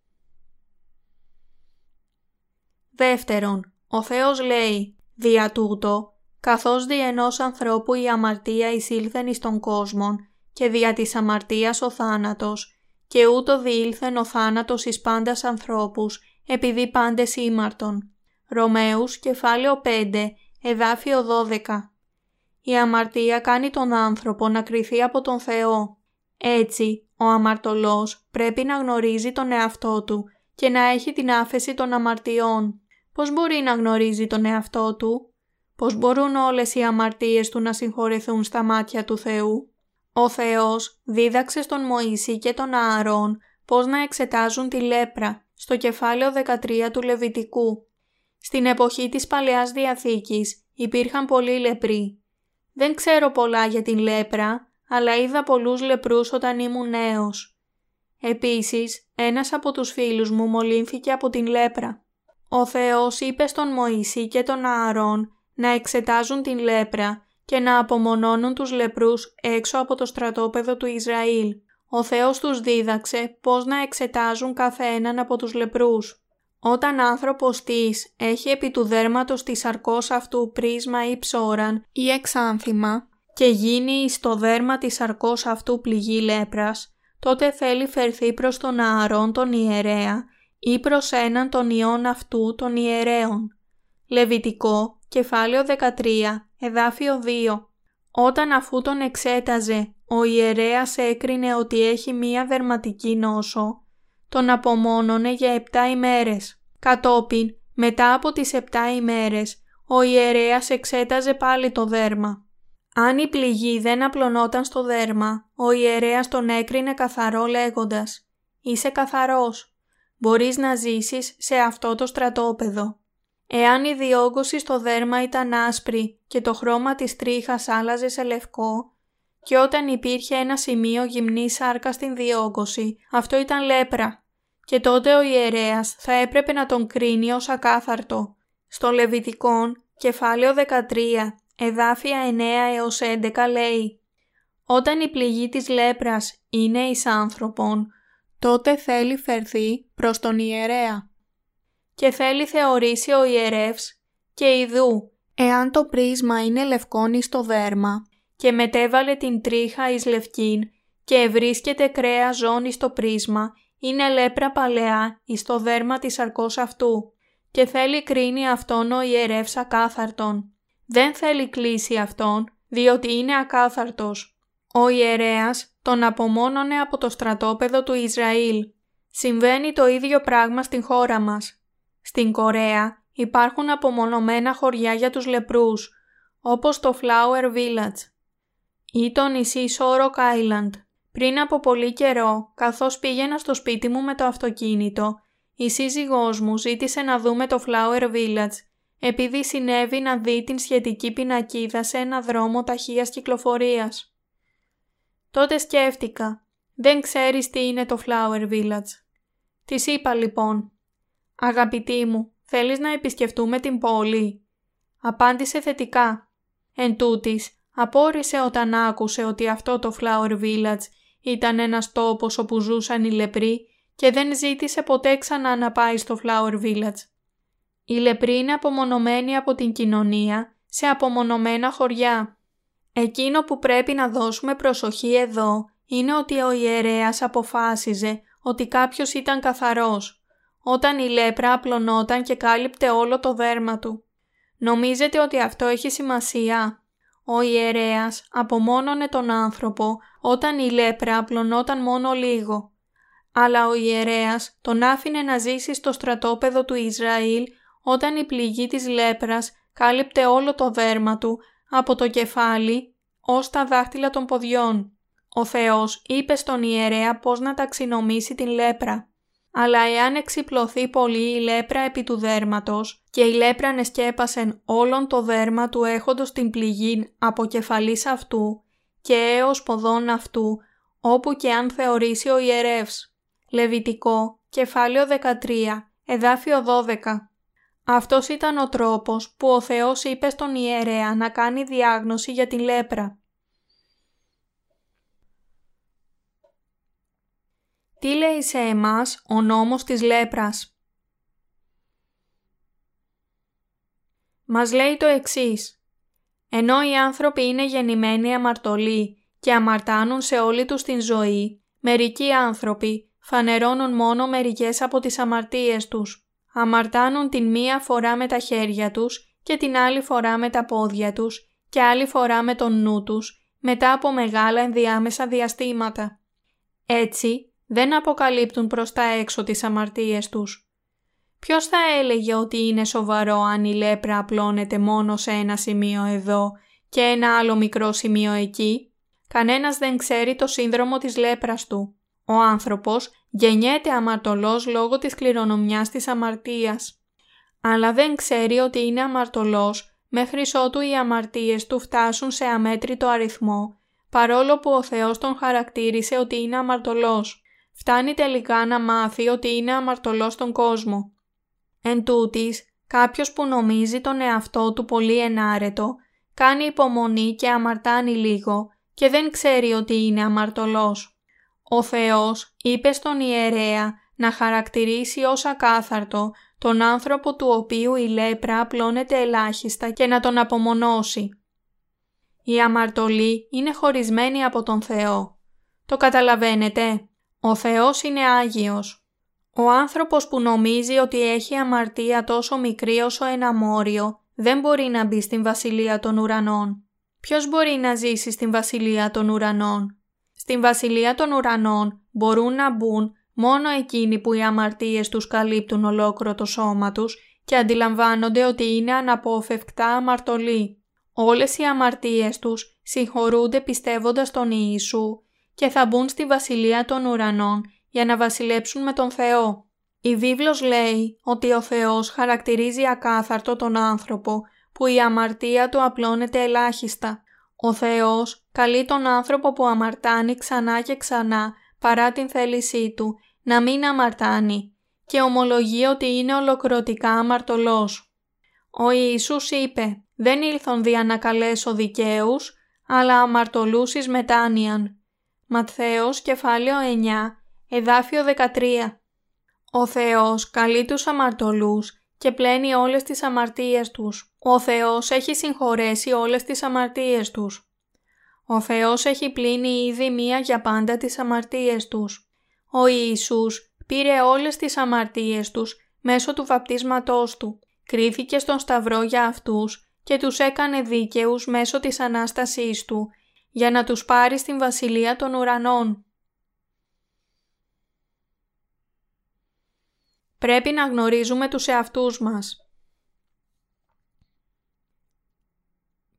Δεύτερον, ο Θεός λέει «Δια τούτο, καθώς δι' ενός ανθρώπου η αμαρτία εισήλθεν εις τον κόσμο και δια της αμαρτίας ο θάνατος, και ούτω διήλθεν ο θάνατος εις πάντας ανθρώπους, επειδή πάντες ήμαρτον. Ρωμαίους, κεφάλαιο 5, εδάφιο 12. Η αμαρτία κάνει τον άνθρωπο να κριθεί από τον Θεό. Έτσι, ο αμαρτωλός πρέπει να γνωρίζει τον εαυτό του και να έχει την άφεση των αμαρτιών. Πώς μπορεί να γνωρίζει τον εαυτό του; Πώς μπορούν όλες οι αμαρτίες του να συγχωρεθούν στα μάτια του Θεού; Ο Θεός δίδαξε στον Μωυσή και τον Ααρών πώς να εξετάζουν τη λέπρα στο κεφάλαιο 13 του Λεβιτικού. Στην εποχή της Παλαιάς Διαθήκης υπήρχαν πολλοί λεπροί. Δεν ξέρω πολλά για την λέπρα, αλλά είδα πολλούς λεπρούς όταν ήμουν νέος. Επίσης, ένας από τους φίλους μου μολύνθηκε από την λέπρα. Ο Θεός είπε στον Μωυσή και τον Ααρών να εξετάζουν την λέπρα και να απομονώνουν τους λεπρούς έξω από το στρατόπεδο του Ισραήλ. Ο Θεός τους δίδαξε πώς να εξετάζουν κάθε έναν από τους λεπρούς. Όταν άνθρωπος της έχει επί του δέρματος της αρκός αυτού πρίσμα ή ψώραν ή εξάνθημα και γίνει στο δέρμα της αρκός αυτού πληγή λέπρας, τότε θέλει φερθεί προς τον ααρών τον ιερέα ή προς έναν των ιών αυτού των ιερέων. Λεβιτικό, κεφάλαιο 13, Εδάφιο 2. Όταν αφού τον εξέταζε, ο ιερέας έκρινε ότι έχει μία δερματική νόσο, τον απομόνωνε για επτά ημέρες. Κατόπιν, μετά από τις επτά ημέρες, ο ιερέας εξέταζε πάλι το δέρμα. Αν η πληγή δεν απλωνόταν στο δέρμα, ο ιερέας τον έκρινε καθαρό λέγοντας είσαι καθαρός. Μπορείς να ζήσεις σε αυτό το στρατόπεδο. Εάν η διόγκωση στο δέρμα ήταν άσπρη και το χρώμα της τρίχας άλλαζε σε λευκό και όταν υπήρχε ένα σημείο γυμνή σάρκα στην διόγκωση, αυτό ήταν λέπρα και τότε ο ιερέας θα έπρεπε να τον κρίνει ως ακάθαρτο. Στο Λεβιτικόν, κεφάλαιο 13, εδάφια 9 έως 11 λέει «Όταν η πληγή της λέπρας είναι εις άνθρωπον, τότε θέλει φερθεί προς τον ιερέα και θέλει θεωρήσει ο ιερεύς και ιδού, εάν το πρίσμα είναι λευκόνι στο δέρμα και μετέβαλε την τρίχα εις λευκήν και ευρίσκεται κρέα ζώνη στο πρίσμα, είναι λέπρα παλαιά εις το δέρμα της αρκός αυτού και θέλει κρίνει αυτόν ο ιερεύς ακάθαρτον. Δεν θέλει κλείσει αυτόν, διότι είναι ακάθαρτος. Ο ιερέας τον απομόνωνε από το στρατόπεδο του Ισραήλ. Συμβαίνει το ίδιο πράγμα στην χώρα μας. Στην Κορέα υπάρχουν απομονωμένα χωριά για τους λεπρούς, όπως το Flower Village ή το νησί Sorok Island. Πριν από πολύ καιρό, καθώς πήγαινα στο σπίτι μου με το αυτοκίνητο, η σύζυγός μου ζήτησε να δούμε το Flower Village, επειδή συνέβη να δει την σχετική πινακίδα σε ένα δρόμο ταχείας κυκλοφορίας. Τότε σκέφτηκα, δεν ξέρεις τι είναι το Flower Village. Της είπα λοιπόν, αγαπητή μου, θέλεις να επισκεφτούμε την πόλη. Απάντησε θετικά. Εν τούτης, απόρρισε όταν άκουσε ότι αυτό το Flower Village ήταν ένας τόπος όπου ζούσαν οι λεπροί και δεν ζήτησε ποτέ ξανά να πάει στο Flower Village. Οι λεπροί είναι απομονωμένοι από την κοινωνία σε απομονωμένα χωριά. Εκείνο που πρέπει να δώσουμε προσοχή εδώ είναι ότι ο ιερέας αποφάσιζε ότι κάποιος ήταν καθαρός, όταν η λέπρα απλωνόταν και κάλυπτε όλο το δέρμα του. Νομίζετε ότι αυτό έχει σημασία; Ο ιερέας απομόνωνε τον άνθρωπο όταν η λέπρα απλωνόταν μόνο λίγο. Αλλά ο ιερέας τον άφηνε να ζήσει στο στρατόπεδο του Ισραήλ όταν η πληγή της λέπρας κάλυπτε όλο το δέρμα του από το κεφάλι ως τα δάχτυλα των ποδιών. Ο Θεός είπε στον ιερέα πώς να ταξινομήσει την λέπρα. Αλλά εάν εξυπλωθεί πολύ η λέπρα επί του δέρματος και η λέπρα νεσκέπασεν όλον το δέρμα του έχοντος την πληγή από κεφαλής αυτού και έως ποδών αυτού, όπου και αν θεωρήσει ο ιερεύς. Λεβιτικό, κεφάλαιο 13, εδάφιο 12. Αυτός ήταν ο τρόπος που ο Θεός είπε στον ιερέα να κάνει διάγνωση για την λέπρα. Τι λέει σε εμάς ο νόμος της λέπρας; Μας λέει το εξής. Ενώ οι άνθρωποι είναι γεννημένοι αμαρτωλοί και αμαρτάνουν σε όλη τους την ζωή, μερικοί άνθρωποι φανερώνουν μόνο μερικές από τις αμαρτίες τους. Αμαρτάνουν την μία φορά με τα χέρια τους και την άλλη φορά με τα πόδια τους και άλλη φορά με τον νου τους μετά από μεγάλα ενδιάμεσα διαστήματα. Έτσι, δεν αποκαλύπτουν προς τα έξω τις αμαρτίες τους. Ποιος θα έλεγε ότι είναι σοβαρό αν η λέπρα απλώνεται μόνο σε ένα σημείο εδώ και ένα άλλο μικρό σημείο εκεί; Κανένας δεν ξέρει το σύνδρομο της λέπρας του. Ο άνθρωπος γεννιέται αμαρτωλός λόγω της κληρονομιάς της αμαρτίας. Αλλά δεν ξέρει ότι είναι αμαρτωλός μέχρι ότου οι αμαρτίες του φτάσουν σε αμέτρητο αριθμό, παρόλο που ο Θεός τον χαρακτήρισε ότι είναι αμαρτωλός. Φτάνει τελικά να μάθει ότι είναι αμαρτωλός στον κόσμο. Εν τούτης, κάποιος που νομίζει τον εαυτό του πολύ ενάρετο, κάνει υπομονή και αμαρτάνει λίγο και δεν ξέρει ότι είναι αμαρτωλός. Ο Θεός είπε στον ιερέα να χαρακτηρίσει ως ακάθαρτο τον άνθρωπο του οποίου η λέπρα απλώνεται ελάχιστα και να τον απομονώσει. Η αμαρτωλή είναι χωρισμένη από τον Θεό. Το καταλαβαίνετε; Ο Θεός είναι Άγιος. Ο άνθρωπος που νομίζει ότι έχει αμαρτία τόσο μικρή όσο ένα μόριο δεν μπορεί να μπει στην Βασιλεία των Ουρανών. Ποιος μπορεί να ζήσει στην Βασιλεία των Ουρανών; Στην Βασιλεία των Ουρανών μπορούν να μπουν μόνο εκείνοι που οι αμαρτίες τους καλύπτουν ολόκληρο το σώμα τους και αντιλαμβάνονται ότι είναι αναπόφευκτα αμαρτωλοί. Όλες οι αμαρτίες τους συγχωρούνται πιστεύοντας τον Ιησού και θα μπουν στη Βασιλεία των Ουρανών για να βασιλέψουν με τον Θεό. Η βίβλος λέει ότι ο Θεός χαρακτηρίζει ακάθαρτο τον άνθρωπο που η αμαρτία του απλώνεται ελάχιστα. Ο Θεός καλεί τον άνθρωπο που αμαρτάνει ξανά και ξανά παρά την θέλησή του να μην αμαρτάνει και ομολογεί ότι είναι ολοκληρωτικά αμαρτωλός. Ο Ιησούς είπε «Δεν ήλθον δια να καλέσω δικαίους, αλλά αμαρτωλούς εις μετάνοιαν». Ματθαίος κεφάλαιο 9, εδάφιο 13. Ο Θεός καλεί τους αμαρτωλούς και πλένει όλες τις αμαρτίες τους. Ο Θεός έχει συγχωρέσει όλες τις αμαρτίες τους. Ο Θεός έχει πλύνει ήδη μία για πάντα τις αμαρτίες τους. Ο Ιησούς πήρε όλες τις αμαρτίες τους μέσω του βαπτίσματός Του, κρίθηκε στον Σταυρό για αυτούς και τους έκανε δίκαιους μέσω της Ανάστασής Του, για να τους πάρει στην Βασιλεία των Ουρανών. Πρέπει να γνωρίζουμε τους εαυτούς μας.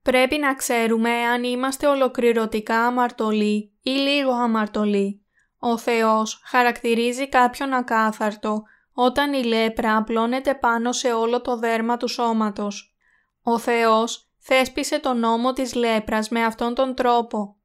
Πρέπει να ξέρουμε αν είμαστε ολοκληρωτικά αμαρτωλοί ή λίγο αμαρτωλοί. Ο Θεός χαρακτηρίζει κάποιον ακάθαρτο όταν η λέπρα απλώνεται πάνω σε όλο το δέρμα του σώματος. Ο Θεός θέσπισε τον νόμο της λέπρας με αυτόν τον τρόπο.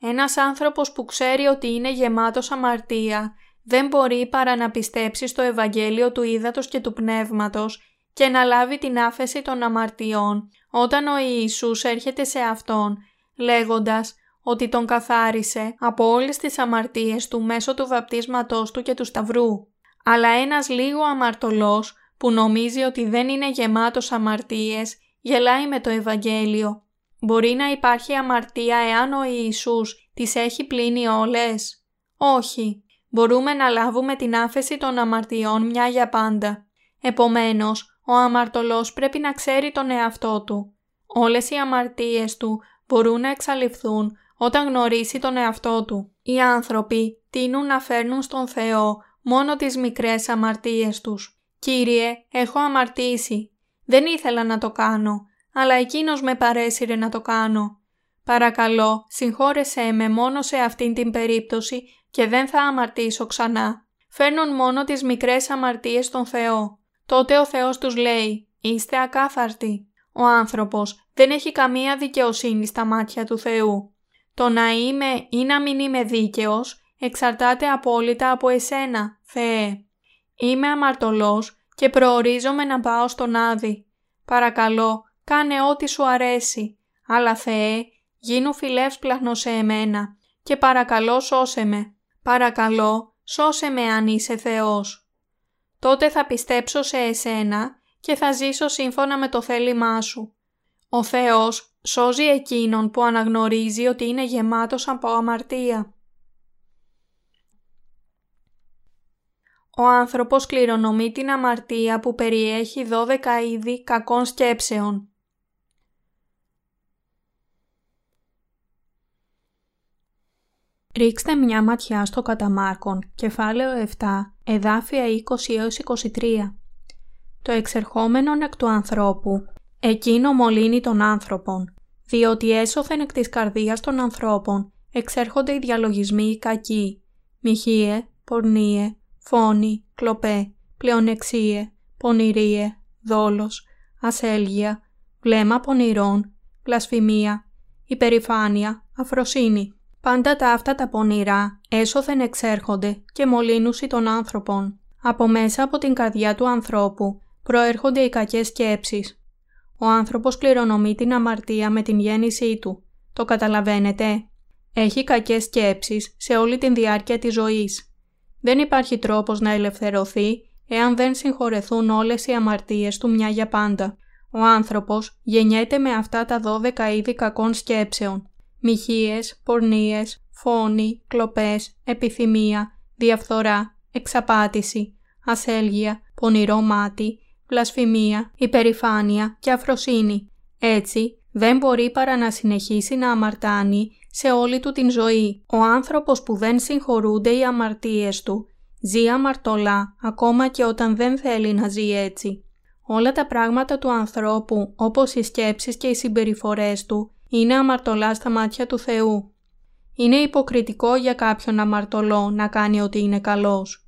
Ένας άνθρωπος που ξέρει ότι είναι γεμάτος αμαρτία δεν μπορεί παρά να πιστέψει στο Ευαγγέλιο του Ήδατος και του Πνεύματος και να λάβει την άφεση των αμαρτιών όταν ο Ιησούς έρχεται σε Αυτόν, λέγοντας ότι τον καθάρισε από όλες τις αμαρτίες του μέσω του βαπτίσματός του και του Σταυρού. Αλλά ένας λίγο αμαρτωλός που νομίζει ότι δεν είναι γεμάτος αμαρτίες, γελάει με το Ευαγγέλιο. Μπορεί να υπάρχει αμαρτία εάν ο Ιησούς τις έχει πλύνει όλες; Όχι, μπορούμε να λάβουμε την άφεση των αμαρτιών μια για πάντα. Επομένως, ο αμαρτωλός πρέπει να ξέρει τον εαυτό του. Όλες οι αμαρτίες του μπορούν να εξαλειφθούν όταν γνωρίσει τον εαυτό του. Οι άνθρωποι τείνουν να φέρνουν στον Θεό μόνο τις μικρές αμαρτίες τους. «Κύριε, έχω αμαρτήσει. Δεν ήθελα να το κάνω, αλλά Εκείνος με παρέσυρε να το κάνω. Παρακαλώ, συγχώρεσέ με μόνο σε αυτήν την περίπτωση και δεν θα αμαρτήσω ξανά. Φέρνουν μόνο τις μικρές αμαρτίες στον Θεό. Τότε ο Θεός τους λέει «Είστε ακάθαρτοι». Ο άνθρωπος δεν έχει καμία δικαιοσύνη στα μάτια του Θεού. Το να είμαι ή να μην είμαι δίκαιος εξαρτάται απόλυτα από εσένα, Θεέ. Είμαι αμαρτωλός και προορίζομαι να πάω στον Άδη. Παρακαλώ, κάνε ό,τι σου αρέσει. Αλλά Θεέ, γίνου φιλεύσπλαχνος σε εμένα και παρακαλώ σώσε με. Παρακαλώ, σώσε με αν είσαι Θεός. Τότε θα πιστέψω σε εσένα και θα ζήσω σύμφωνα με το θέλημά σου. Ο Θεός σώζει εκείνον που αναγνωρίζει ότι είναι γεμάτος από αμαρτία. Ο άνθρωπος κληρονομεί την αμαρτία που περιέχει 12 είδη κακών σκέψεων. Ρίξτε μια ματιά στο καταμάρκον, κεφάλαιο 7, εδάφια 20 23. Το εξερχόμενο εκ του ανθρώπου, εκείνο μολύνει των άνθρωπων, διότι έσωθεν εκ της καρδίας των ανθρώπων εξέρχονται οι διαλογισμοί οι κακοί, μοιχείε, πορνίε, φόνοι, κλοπέ, πλεονεξίε, πονηρίε, δόλος, ασέλγεια, βλέμμα πονηρών, πλασφημία, υπερηφάνεια, αφροσύνη. Πάντα τα αυτά τα πονηρά έσωθεν εξέρχονται και μολύνουσι των άνθρωπων. Από μέσα από την καρδιά του ανθρώπου προέρχονται οι κακές σκέψεις. Ο άνθρωπος κληρονομεί την αμαρτία με την γέννησή του. Το καταλαβαίνετε; Έχει κακές σκέψεις σε όλη την διάρκεια της ζωής. Δεν υπάρχει τρόπος να ελευθερωθεί εάν δεν συγχωρεθούν όλες οι αμαρτίες του μια για πάντα. Ο άνθρωπος γεννιέται με αυτά τα 12 είδη κακών σκέψεων μοιχείες, πορνίες, φόνοι, κλοπές, επιθυμία, διαφθορά, εξαπάτηση, ασέλγεια, πονηρό μάτι, βλασφημία, υπερηφάνεια και αφροσύνη. Έτσι, δεν μπορεί παρά να συνεχίσει να αμαρτάνει σε όλη του την ζωή. Ο άνθρωπος που δεν συγχωρούνται οι αμαρτίες του, ζει αμαρτωλά ακόμα και όταν δεν θέλει να ζει έτσι. Όλα τα πράγματα του ανθρώπου, όπως οι σκέψεις και οι συμπεριφορές του, είναι αμαρτωλά στα μάτια του Θεού. Είναι υποκριτικό για κάποιον αμαρτωλό να κάνει ότι είναι καλός.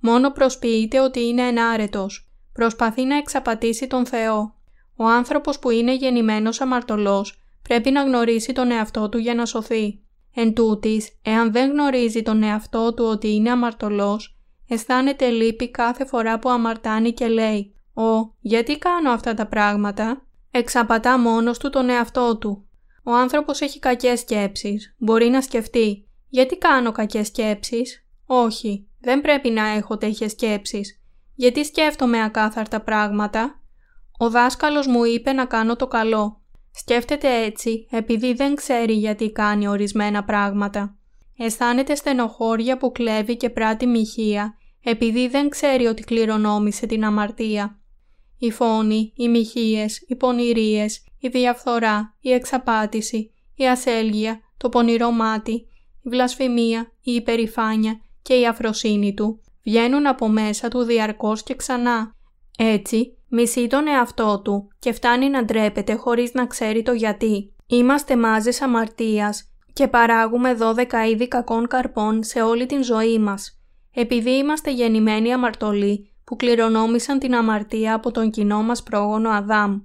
Μόνο προσποιείται ότι είναι ενάρετος. Προσπαθεί να εξαπατήσει τον Θεό. Ο άνθρωπος που είναι γεννημένος αμαρτωλός πρέπει να γνωρίσει τον εαυτό του για να σωθεί. Εν τούτης, εάν δεν γνωρίζει τον εαυτό του ότι είναι αμαρτωλός, αισθάνεται λύπη κάθε φορά που αμαρτάνει και λέει «Ω, γιατί κάνω αυτά τα πράγματα» εξαπατά μόνος του τον εαυτό του. Ο άνθρωπος έχει κακές σκέψεις. Μπορεί να σκεφτεί «Γιατί κάνω κακές σκέψεις» Όχι, δεν πρέπει να έχω τέτοιες σκέψεις. Γιατί σκέφτομαι ακάθαρτα πράγματα; Ο δάσκαλος μου είπε να κάνω το καλό. Σκέφτεται έτσι επειδή δεν ξέρει γιατί κάνει ορισμένα πράγματα. Αισθάνεται στενοχώρια που κλέβει και πράττει μοιχεία επειδή δεν ξέρει ότι κληρονόμησε την αμαρτία. Η φόνη, οι μοιχείες, οι πονηρίες, η διαφθορά, η εξαπάτηση, η ασέλγεια, το πονηρό μάτι, η βλασφημία, η υπερηφάνεια και η αφροσύνη του βγαίνουν από μέσα του διαρκώς και ξανά. Έτσι, μισεί τον εαυτό του και φτάνει να ντρέπεται χωρίς να ξέρει το γιατί. Είμαστε μάζες αμαρτίας και παράγουμε 12 είδη κακών καρπών σε όλη την ζωή μας. Επειδή είμαστε γεννημένοι αμαρτωλοί που κληρονόμησαν την αμαρτία από τον κοινό μας πρόγονο Αδάμ.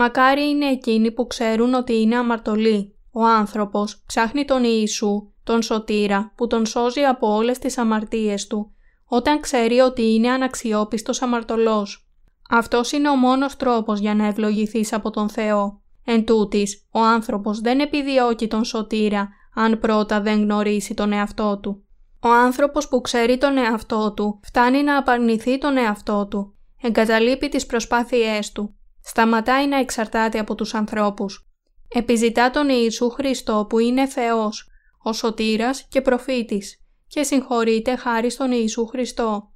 Μακάρι είναι εκείνοι που ξέρουν ότι είναι αμαρτωλοί. Ο άνθρωπος ψάχνει τον Ιησού, τον Σωτήρα, που τον σώζει από όλες τις αμαρτίες του, όταν ξέρει ότι είναι αναξιόπιστος αμαρτωλός. Αυτός είναι ο μόνος τρόπος για να ευλογηθείς από τον Θεό. Εν τούτης, ο άνθρωπος δεν επιδιώκει τον Σωτήρα, αν πρώτα δεν γνωρίσει τον εαυτό του. Ο άνθρωπος που ξέρει τον εαυτό του φτάνει να απαρνηθεί τον εαυτό του, εγκαταλείπει τις προσπάθειές του, σταματάει να εξαρτάται από τους ανθρώπους. Επιζητά τον Ιησού Χριστό που είναι Θεός, ο σωτήρας και προφήτης και συγχωρείται χάρη στον Ιησού Χριστό.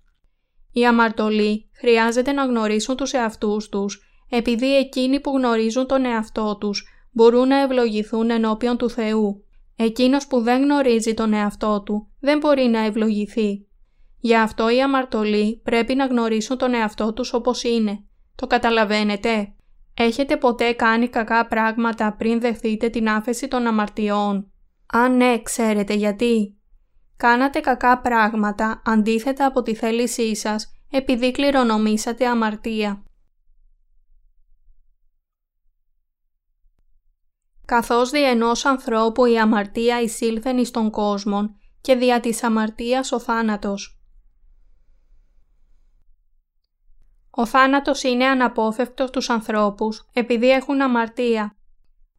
Οι αμαρτωλοί χρειάζεται να γνωρίσουν τους εαυτούς τους, επειδή εκείνοι που γνωρίζουν τον εαυτό τους μπορούν να ευλογηθούν ενώπιον του Θεού. Εκείνος που δεν γνωρίζει τον εαυτό του δεν μπορεί να ευλογηθεί. Γι' αυτό οι αμαρτωλοί πρέπει να γνωρίσουν τον εαυτό τους όπως είναι. Το καταλαβαίνετε; Έχετε ποτέ κάνει κακά πράγματα πριν δεχθείτε την άφεση των αμαρτιών; Αν ναι, ξέρετε γιατί. Κάνατε κακά πράγματα αντίθετα από τη θέλησή σας επειδή κληρονομήσατε αμαρτία. Καθώς δι' ενός ανθρώπου η αμαρτία εισήλθεν εις τον κόσμο και δια της αμαρτίας ο θάνατος. Ο θάνατος είναι αναπόφευκτος τους ανθρώπους επειδή έχουν αμαρτία.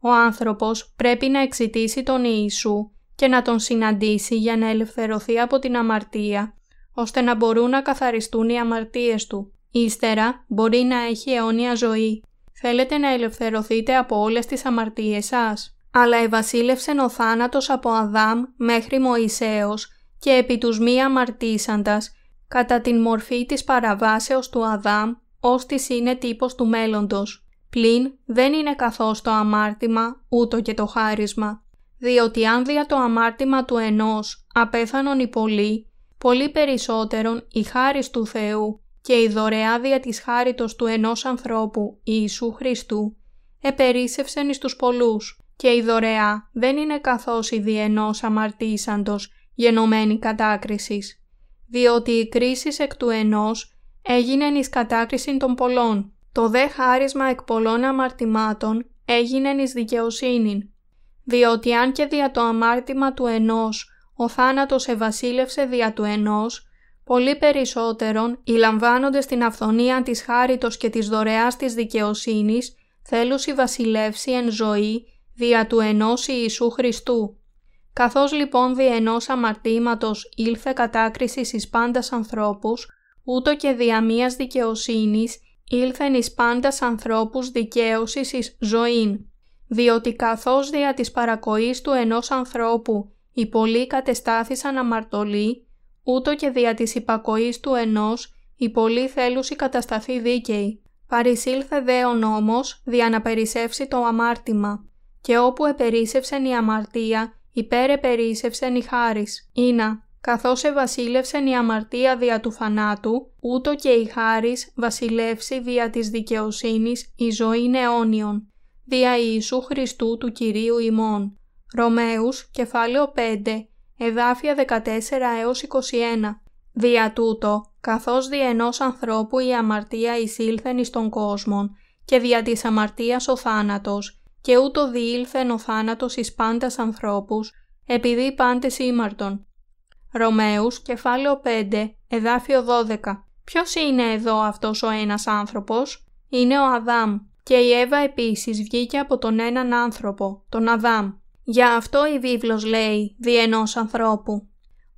Ο άνθρωπος πρέπει να εξητήσει τον Ιησού και να τον συναντήσει για να ελευθερωθεί από την αμαρτία, ώστε να μπορούν να καθαριστούν οι αμαρτίες του. Ύστερα μπορεί να έχει αιώνια ζωή. Θέλετε να ελευθερωθείτε από όλες τις αμαρτίες σας. Αλλά ευασίλευσε ο θάνατος από Αδάμ μέχρι Μωυσέως και επί τους μη αμαρτήσαντας, κατά την μορφή της παραβάσεως του Αδάμ, ως της είναι τύπος του μέλλοντος. Πλην δεν είναι καθώς το αμάρτημα, ούτω και το χάρισμα. Διότι αν δια το αμάρτημα του ενός απέθανον οι πολλοί, πολύ περισσότερον η χάρις του Θεού και η δωρεά δια της χάριτος του ενός ανθρώπου Ιησού Χριστού, επερίσευσεν εις τους πολλούς. Και η δωρεά δεν είναι καθώς η διενός αμαρτήσαντος γενομένη κατάκρισης, διότι η κρίσης εκ του ενός έγινε εις κατάκριση των πολλών, το δε χάρισμα εκ πολλών αμαρτημάτων έγινε εις δικαιοσύνην, διότι αν και δια το αμάρτημα του ενός ο θάνατος ευασίλευσε δια του ενός, πολύ περισσότερον, οι λαμβάνοντες την αυθονία της χάριτος και της δωρεάς της δικαιοσύνης, θέλουσι βασιλεύσει εν ζωή δια του ενός Ιησού Χριστού. Καθώς λοιπόν δι' ενός αμαρτήματος ήλθε κατάκρισης εις πάντας ανθρώπους, ούτω και δια μίας δικαιοσύνης ήλθεν εις πάντας ανθρώπους δικαίωσης εις ζωήν διότι καθώς δια της παρακοής του ενός ανθρώπου οι πολλοί κατεστάθησαν αμαρτωλοί, ούτω και δια της υπακοής του ενός οι πολλοί θέλουσι κατασταθεί δίκαιοι. Παρισήλθε δε ο νόμος δια να περισσεύσει το αμάρτημα, και όπου επερίσευσεν η αμαρτία, υπέρ επερίσευσεν η χάρις. Ήνα, καθώς ευασίλευσεν η αμαρτία δια του θανάτου, ούτω και η χάρις βασιλεύσει δια της δικαιοσύνης η ζωή αιώνιον δια Ιησού Χριστού του Κυρίου ημών. Ρωμαίους, κεφάλαιο 5, εδάφια 14 έως 21. Δια τούτο, καθώς δι' ενός ανθρώπου η αμαρτία εισήλθεν εις τον κόσμο και δια της αμαρτίας ο θάνατος και ούτω διήλθεν ο θάνατος εις πάντας ανθρώπους, επειδή πάντες ήμαρτον. Ρωμαίους, κεφάλαιο 5, εδάφιο 12. Ποιος είναι εδώ αυτός ο ένας άνθρωπος; Είναι ο Αδάμ. Και η Εύα επίσης βγήκε από τον έναν άνθρωπο, τον Αδάμ. Για αυτό η βίβλος λέει «δι' ενός ανθρώπου».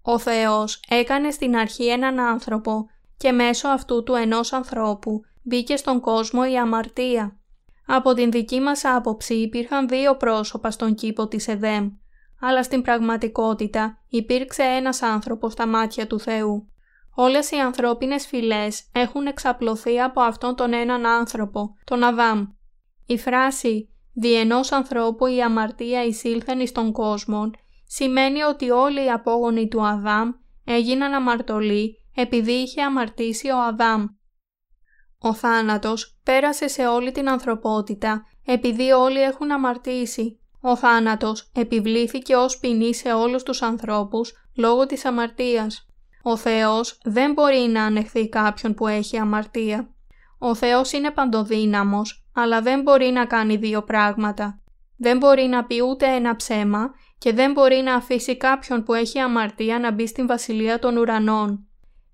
Ο Θεός έκανε στην αρχή έναν άνθρωπο και μέσω αυτού του ενός ανθρώπου μπήκε στον κόσμο η αμαρτία. Από την δική μας άποψη υπήρχαν δύο πρόσωπα στον κήπο της Εδέμ, αλλά στην πραγματικότητα υπήρξε ένας άνθρωπος στα μάτια του Θεού. Όλες οι ανθρώπινες φυλές έχουν εξαπλωθεί από αυτόν τον έναν άνθρωπο, τον Αδάμ. Η φράση «Δι' ενός ανθρώπου η αμαρτία εισήλθεν εις τον κόσμο» σημαίνει ότι όλοι οι απόγονοι του Αδάμ έγιναν αμαρτωλοί επειδή είχε αμαρτήσει ο Αδάμ. Ο θάνατος πέρασε σε όλη την ανθρωπότητα επειδή όλοι έχουν αμαρτήσει. Ο θάνατος επιβλήθηκε ως ποινή σε όλους τους ανθρώπους λόγω της αμαρτίας. Ο Θεός δεν μπορεί να ανεχθεί κάποιον που έχει αμαρτία. Ο Θεός είναι παντοδύναμος, αλλά δεν μπορεί να κάνει δύο πράγματα. Δεν μπορεί να πει ούτε ένα ψέμα και δεν μπορεί να αφήσει κάποιον που έχει αμαρτία να μπει στην βασιλεία των ουρανών.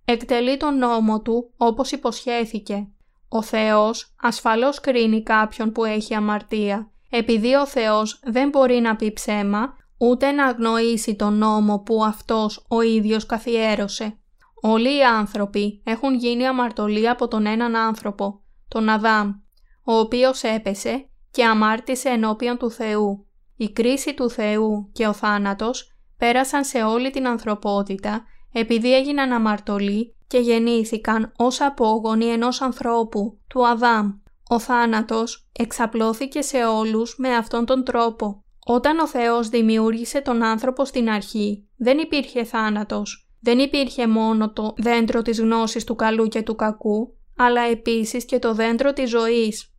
Εκτελεί τον νόμο του όπως υποσχέθηκε. Ο Θεός ασφαλώς κρίνει κάποιον που έχει αμαρτία. Επειδή ο Θεός δεν μπορεί να πει ψέμα, ούτε να αγνοήσει τον νόμο που αυτός ο ίδιος καθιέρωσε. Όλοι οι άνθρωποι έχουν γίνει αμαρτωλοί από τον έναν άνθρωπο, τον Αδάμ, ο οποίος έπεσε και αμάρτησε ενώπιον του Θεού. Η κρίση του Θεού και ο θάνατος πέρασαν σε όλη την ανθρωπότητα επειδή έγιναν αμαρτωλοί και γεννήθηκαν ως απόγονοι ενός ανθρώπου, του Αδάμ. Ο θάνατος εξαπλώθηκε σε όλους με αυτόν τον τρόπο. Όταν ο Θεός δημιούργησε τον άνθρωπο στην αρχή, δεν υπήρχε θάνατος. Δεν υπήρχε μόνο το δέντρο της γνώσης του καλού και του κακού, αλλά επίσης και το δέντρο της ζωής.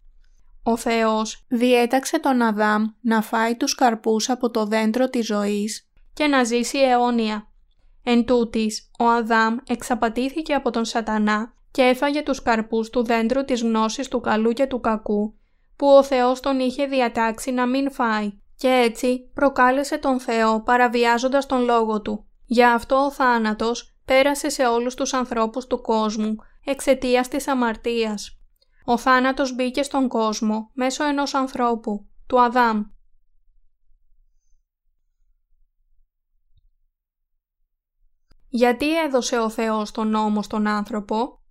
Ο Θεός διέταξε τον Αδάμ να φάει τους καρπούς από το δέντρο της ζωής και να ζήσει αιώνια. Εν τούτης, ο Αδάμ εξαπατήθηκε από τον σατανά και έφαγε τους καρπούς του δέντρου της γνώσης του καλού και του κακού, που ο Θεός τον είχε διατάξει να μην φάει και έτσι προκάλεσε τον Θεό παραβιάζοντας τον λόγο του. Γι' αυτό ο θάνατος πέρασε σε όλους τους ανθρώπους του κόσμου εξαιτίας της αμαρτίας. Ο θάνατος μπήκε στον κόσμο μέσω ενός ανθρώπου, του Αδάμ. Γιατί έδωσε ο Θεός τον νόμο στον άνθρωπο;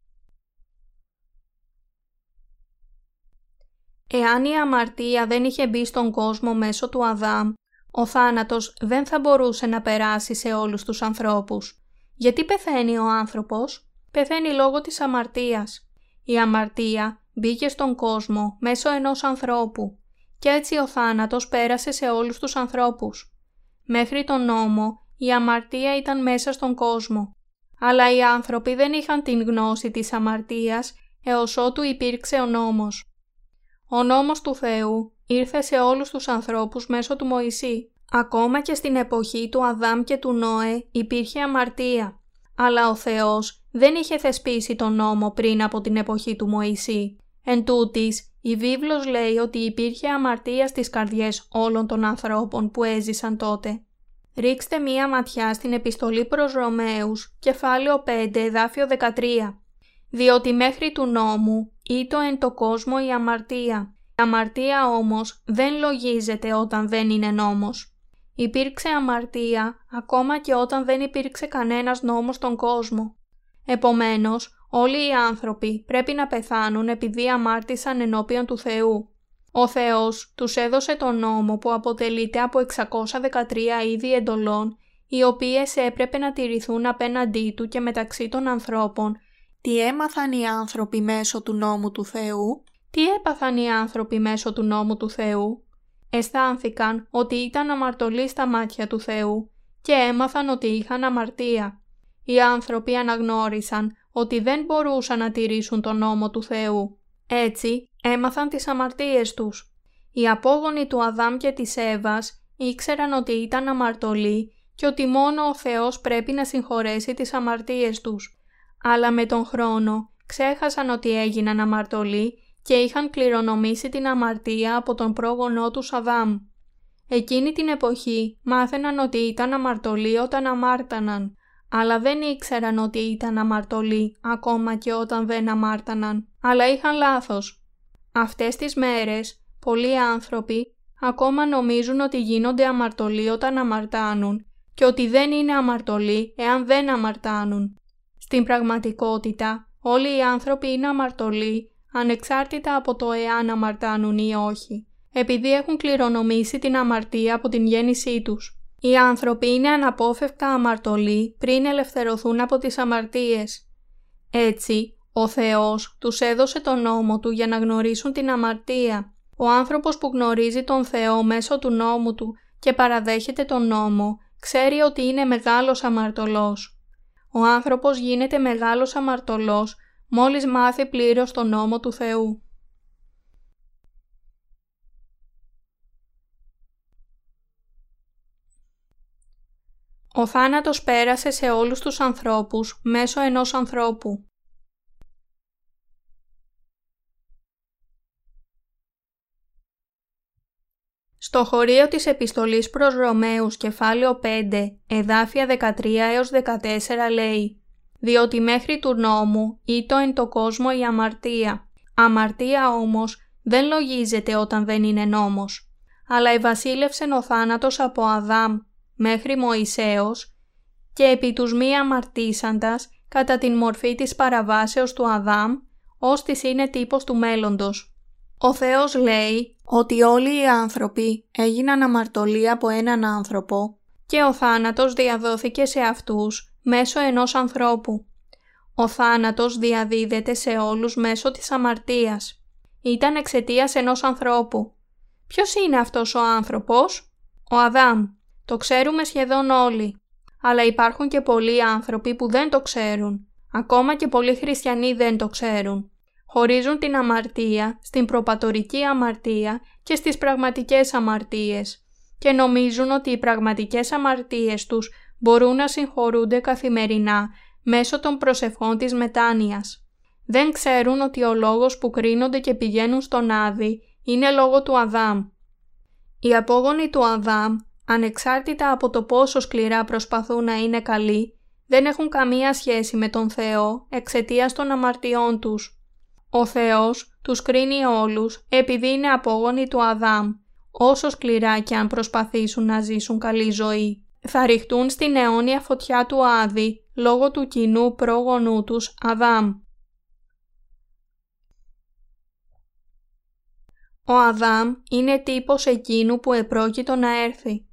Εάν η αμαρτία δεν είχε μπει στον κόσμο μέσω του Αδάμ, ο θάνατος δεν θα μπορούσε να περάσει σε όλους τους ανθρώπους. Γιατί πεθαίνει ο άνθρωπος; Πεθαίνει λόγω της αμαρτίας. Η αμαρτία μπήκε στον κόσμο μέσω ενός ανθρώπου και έτσι ο θάνατος πέρασε σε όλους τους ανθρώπους. Μέχρι τον νόμο η αμαρτία ήταν μέσα στον κόσμο, αλλά οι άνθρωποι δεν είχαν την γνώση της αμαρτίας έως ότου υπήρξε ο νόμος. Ο νόμος του Θεού ήρθε σε όλους τους ανθρώπους μέσω του Μωυσή. Ακόμα και στην εποχή του Αδάμ και του Νόε υπήρχε αμαρτία, αλλά ο Θεός δεν είχε θεσπίσει τον νόμο πριν από την εποχή του Μωυσή. Εν τούτης, η βίβλος λέει ότι υπήρχε αμαρτία στις καρδιές όλων των ανθρώπων που έζησαν τότε. Ρίξτε μία ματιά στην επιστολή προς Ρωμαίους, κεφάλαιο 5, εδάφιο 13. Διότι μέχρι του νόμου ήτο εν το κόσμο η αμαρτία. Η αμαρτία όμως δεν λογίζεται όταν δεν είναι νόμος. Υπήρξε αμαρτία ακόμα και όταν δεν υπήρξε κανένας νόμος στον κόσμο. Επομένως, όλοι οι άνθρωποι πρέπει να πεθάνουν επειδή αμάρτησαν ενώπιον του Θεού. Ο Θεός τους έδωσε τον νόμο που αποτελείται από 613 είδη εντολών, οι οποίες έπρεπε να τηρηθούν απέναντί του και μεταξύ των ανθρώπων. Τι έμαθαν οι άνθρωποι μέσω του νόμου του Θεού; Τι έπαθαν οι άνθρωποι μέσω του νόμου του Θεού; Αισθάνθηκαν ότι ήταν αμαρτωλοί στα μάτια του Θεού και έμαθαν ότι είχαν αμαρτία. Οι άνθρωποι αναγνώρισαν ότι δεν μπορούσαν να τηρήσουν τον νόμο του Θεού. Έτσι έμαθαν τις αμαρτίες τους. Οι απόγονοι του Αδάμ και της Εύας ήξεραν ότι ήταν αμαρτωλοί και ότι μόνο ο Θεός πρέπει να συγχωρέσει τις αμαρτίες τους. Αλλά με τον χρόνο ξέχασαν ότι έγιναν αμαρτωλοί και είχαν κληρονομήσει την αμαρτία από τον πρόγονό τους Αδάμ. Εκείνη την εποχή μάθαιναν ότι ήταν αμαρτωλοί όταν αμάρταναν, αλλά δεν ήξεραν ότι ήταν αμαρτωλοί ακόμα και όταν δεν αμάρταναν, αλλά είχαν λάθος. Αυτές τις μέρες, πολλοί άνθρωποι ακόμα νομίζουν ότι γίνονται αμαρτωλοί όταν αμαρτάνουν και ότι δεν είναι αμαρτωλοί εάν δεν αμαρτάνουν. Στην πραγματικότητα, όλοι οι άνθρωποι είναι αμαρτωλοί ανεξάρτητα από το εάν αμαρτάνουν ή όχι, επειδή έχουν κληρονομήσει την αμαρτία από την γέννησή τους. Οι άνθρωποι είναι αναπόφευκα αμαρτωλοί πριν ελευθερωθούν από τις αμαρτίες. Έτσι, ο Θεός τους έδωσε τον νόμο Του για να γνωρίσουν την αμαρτία. Ο άνθρωπος που γνωρίζει τον Θεό μέσω του νόμου Του και παραδέχεται τον νόμο, ξέρει ότι είναι μεγάλος αμαρτωλός. Ο άνθρωπος γίνεται μεγάλος αμαρτωλός μόλις μάθει πλήρως τον νόμο του Θεού. Ο θάνατος πέρασε σε όλους τους ανθρώπους μέσω ενός ανθρώπου. Στο χωρίο της επιστολής προς Ρωμαίους κεφάλαιο 5, εδάφια 13 έως 14 λέει «Διότι μέχρι του νόμου ήτο εν το κόσμο η αμαρτία. Αμαρτία όμως δεν λογίζεται όταν δεν είναι νόμος. Αλλά ευασίλευσεν ο θάνατος από Αδάμ μέχρι Μωυσέως και επί τους μη αμαρτήσαντας κατά την μορφή της παραβάσεως του Αδάμ, ως της είναι τύπος του μέλλοντος. Ο Θεός λέει ότι όλοι οι άνθρωποι έγιναν αμαρτωλοί από έναν άνθρωπο και ο θάνατος διαδόθηκε σε αυτούς μέσω ενός ανθρώπου. Ο θάνατος διαδίδεται σε όλους μέσω της αμαρτίας. Ήταν εξαιτίας ενός ανθρώπου. Ποιος είναι αυτός ο άνθρωπος; Ο Αδάμ. Το ξέρουμε σχεδόν όλοι. Αλλά υπάρχουν και πολλοί άνθρωποι που δεν το ξέρουν. Ακόμα και πολλοί χριστιανοί δεν το ξέρουν. Χωρίζουν την αμαρτία στην προπατορική αμαρτία και στις πραγματικές αμαρτίες και νομίζουν ότι οι πραγματικές αμαρτίες τους μπορούν να συγχωρούνται καθημερινά μέσω των προσευχών της μετάνοιας. Δεν ξέρουν ότι ο λόγος που κρίνονται και πηγαίνουν στον Άδη είναι λόγω του Αδάμ. Οι απόγονοι του Αδάμ ανεξάρτητα από το πόσο σκληρά προσπαθούν να είναι καλοί, δεν έχουν καμία σχέση με τον Θεό εξαιτίας των αμαρτιών τους. Ο Θεός τους κρίνει όλους επειδή είναι απόγονοι του Αδάμ, όσο σκληρά και αν προσπαθήσουν να ζήσουν καλή ζωή. Θα ρηχτούν στην αιώνια φωτιά του Άδη λόγω του κοινού πρόγονού τους Αδάμ. Ο Αδάμ είναι τύπος εκείνου που επρόκειτο να έρθει.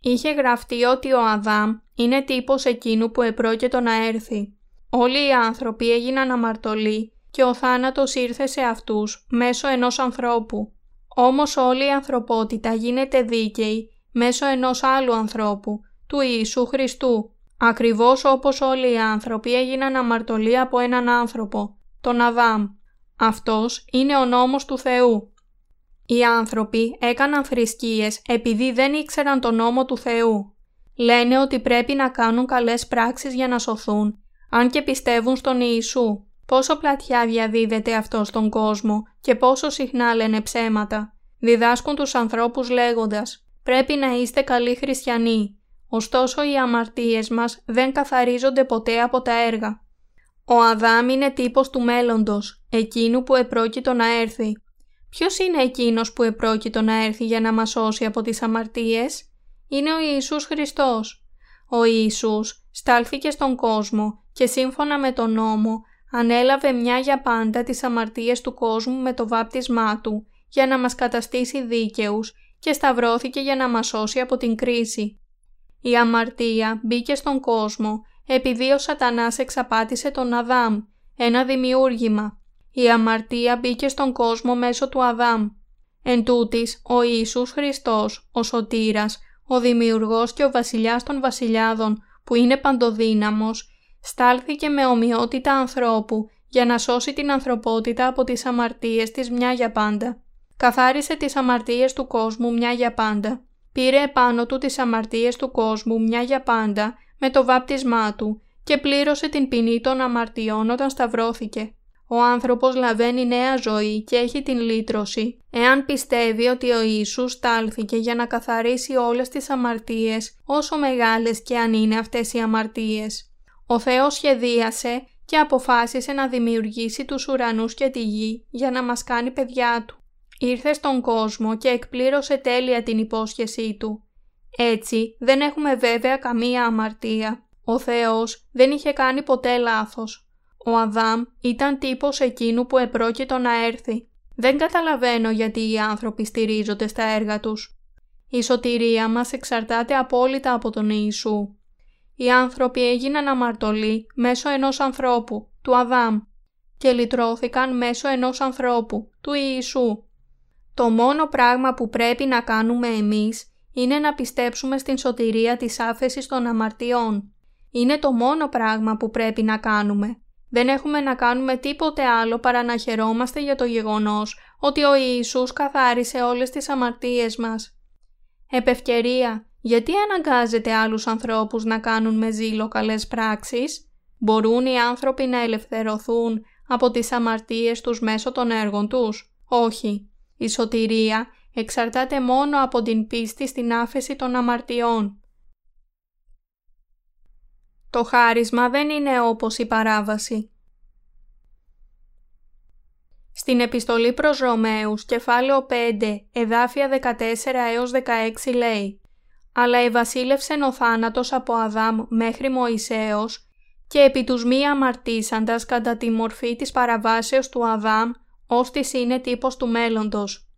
Είχε γραφτεί ότι ο Αδάμ είναι τύπος εκείνου που επρόκειτο να έρθει. Όλοι οι άνθρωποι έγιναν αμαρτωλοί και ο θάνατος ήρθε σε αυτούς μέσω ενός ανθρώπου. Όμως όλη η ανθρωπότητα γίνεται δίκαιη μέσω ενός άλλου ανθρώπου, του Ιησού Χριστού. Ακριβώς όπως όλοι οι άνθρωποι έγιναν αμαρτωλοί από έναν άνθρωπο, τον Αδάμ. Αυτός είναι ο νόμος του Θεού. Οι άνθρωποι έκαναν θρησκείες επειδή δεν ήξεραν τον νόμο του Θεού. Λένε ότι πρέπει να κάνουν καλές πράξεις για να σωθούν, αν και πιστεύουν στον Ιησού. Πόσο πλατιά διαδίδεται αυτό στον κόσμο και πόσο συχνά λένε ψέματα. Διδάσκουν τους ανθρώπους λέγοντας «Πρέπει να είστε καλοί χριστιανοί». Ωστόσο οι αμαρτίες μας δεν καθαρίζονται ποτέ από τα έργα. Ο Αδάμ είναι τύπος του μέλλοντος, εκείνου που επρόκειτο να έρθει. Ποιος είναι εκείνος που επρόκειτο να έρθει για να μας σώσει από τις αμαρτίες; Είναι ο Ιησούς Χριστός. Ο Ιησούς στάλθηκε στον κόσμο και σύμφωνα με τον νόμο ανέλαβε μια για πάντα τις αμαρτίες του κόσμου με το βάπτισμά του για να μας καταστήσει δίκαιους και σταυρώθηκε για να μας σώσει από την κρίση. Η αμαρτία μπήκε στον κόσμο επειδή ο σατανάς εξαπάτησε τον Αδάμ, ένα δημιούργημα η αμαρτία μπήκε στον κόσμο μέσω του Αδάμ. Εν τούτης, ο Ιησούς Χριστός, ο Σωτήρας, ο Δημιουργός και ο Βασιλιάς των Βασιλιάδων, που είναι παντοδύναμος, στάλθηκε με ομοιότητα ανθρώπου για να σώσει την ανθρωπότητα από τις αμαρτίες της μια για πάντα. Καθάρισε τις αμαρτίες του κόσμου μια για πάντα. Πήρε επάνω του τις αμαρτίες του κόσμου μια για πάντα με το βάπτισμά του και πλήρωσε την ποινή των αμαρτιών όταν σταυρώθηκε. Ο άνθρωπος λαβαίνει νέα ζωή και έχει την λύτρωση, εάν πιστεύει ότι ο Ιησούς στάλθηκε για να καθαρίσει όλες τις αμαρτίες, όσο μεγάλες και αν είναι αυτές οι αμαρτίες. Ο Θεός σχεδίασε και αποφάσισε να δημιουργήσει τους ουρανούς και τη γη για να μας κάνει παιδιά Του. Ήρθε στον κόσμο και εκπλήρωσε τέλεια την υπόσχεσή Του. Έτσι δεν έχουμε βέβαια καμία αμαρτία. Ο Θεός δεν είχε κάνει ποτέ λάθος. Ο Αδάμ ήταν τύπος εκείνου που επρόκειτο να έρθει. Δεν καταλαβαίνω γιατί οι άνθρωποι στηρίζονται στα έργα τους. Η σωτηρία μας εξαρτάται απόλυτα από τον Ιησού. Οι άνθρωποι έγιναν αμαρτωλοί μέσω ενός ανθρώπου, του Αδάμ, και λυτρώθηκαν μέσω ενός ανθρώπου, του Ιησού. Το μόνο πράγμα που πρέπει να κάνουμε εμείς είναι να πιστέψουμε στην σωτηρία της άφεσης των αμαρτιών. Είναι το μόνο πράγμα που πρέπει να κάνουμε. Δεν έχουμε να κάνουμε τίποτε άλλο παρά να χαιρόμαστε για το γεγονός ότι ο Ιησούς καθάρισε όλες τις αμαρτίες μας. Επευκαιρία, γιατί αναγκάζεται άλλους ανθρώπους να κάνουν με ζήλο καλές πράξεις; Μπορούν οι άνθρωποι να ελευθερωθούν από τις αμαρτίες τους μέσω των έργων τους; Όχι. Η σωτηρία εξαρτάται μόνο από την πίστη στην άφεση των αμαρτιών. Το χάρισμα δεν είναι όπως η παράβαση. Στην επιστολή προς Ρωμαίους, κεφάλαιο 5, εδάφια 14 έως 16 λέει «Αλλά ευασίλευσε ο θάνατος από Αδάμ μέχρι Μωυσέως και επί τους μη αμαρτήσαντας κατά τη μορφή της παραβάσεως του Αδάμ, ως της είναι τύπος του μέλλοντος.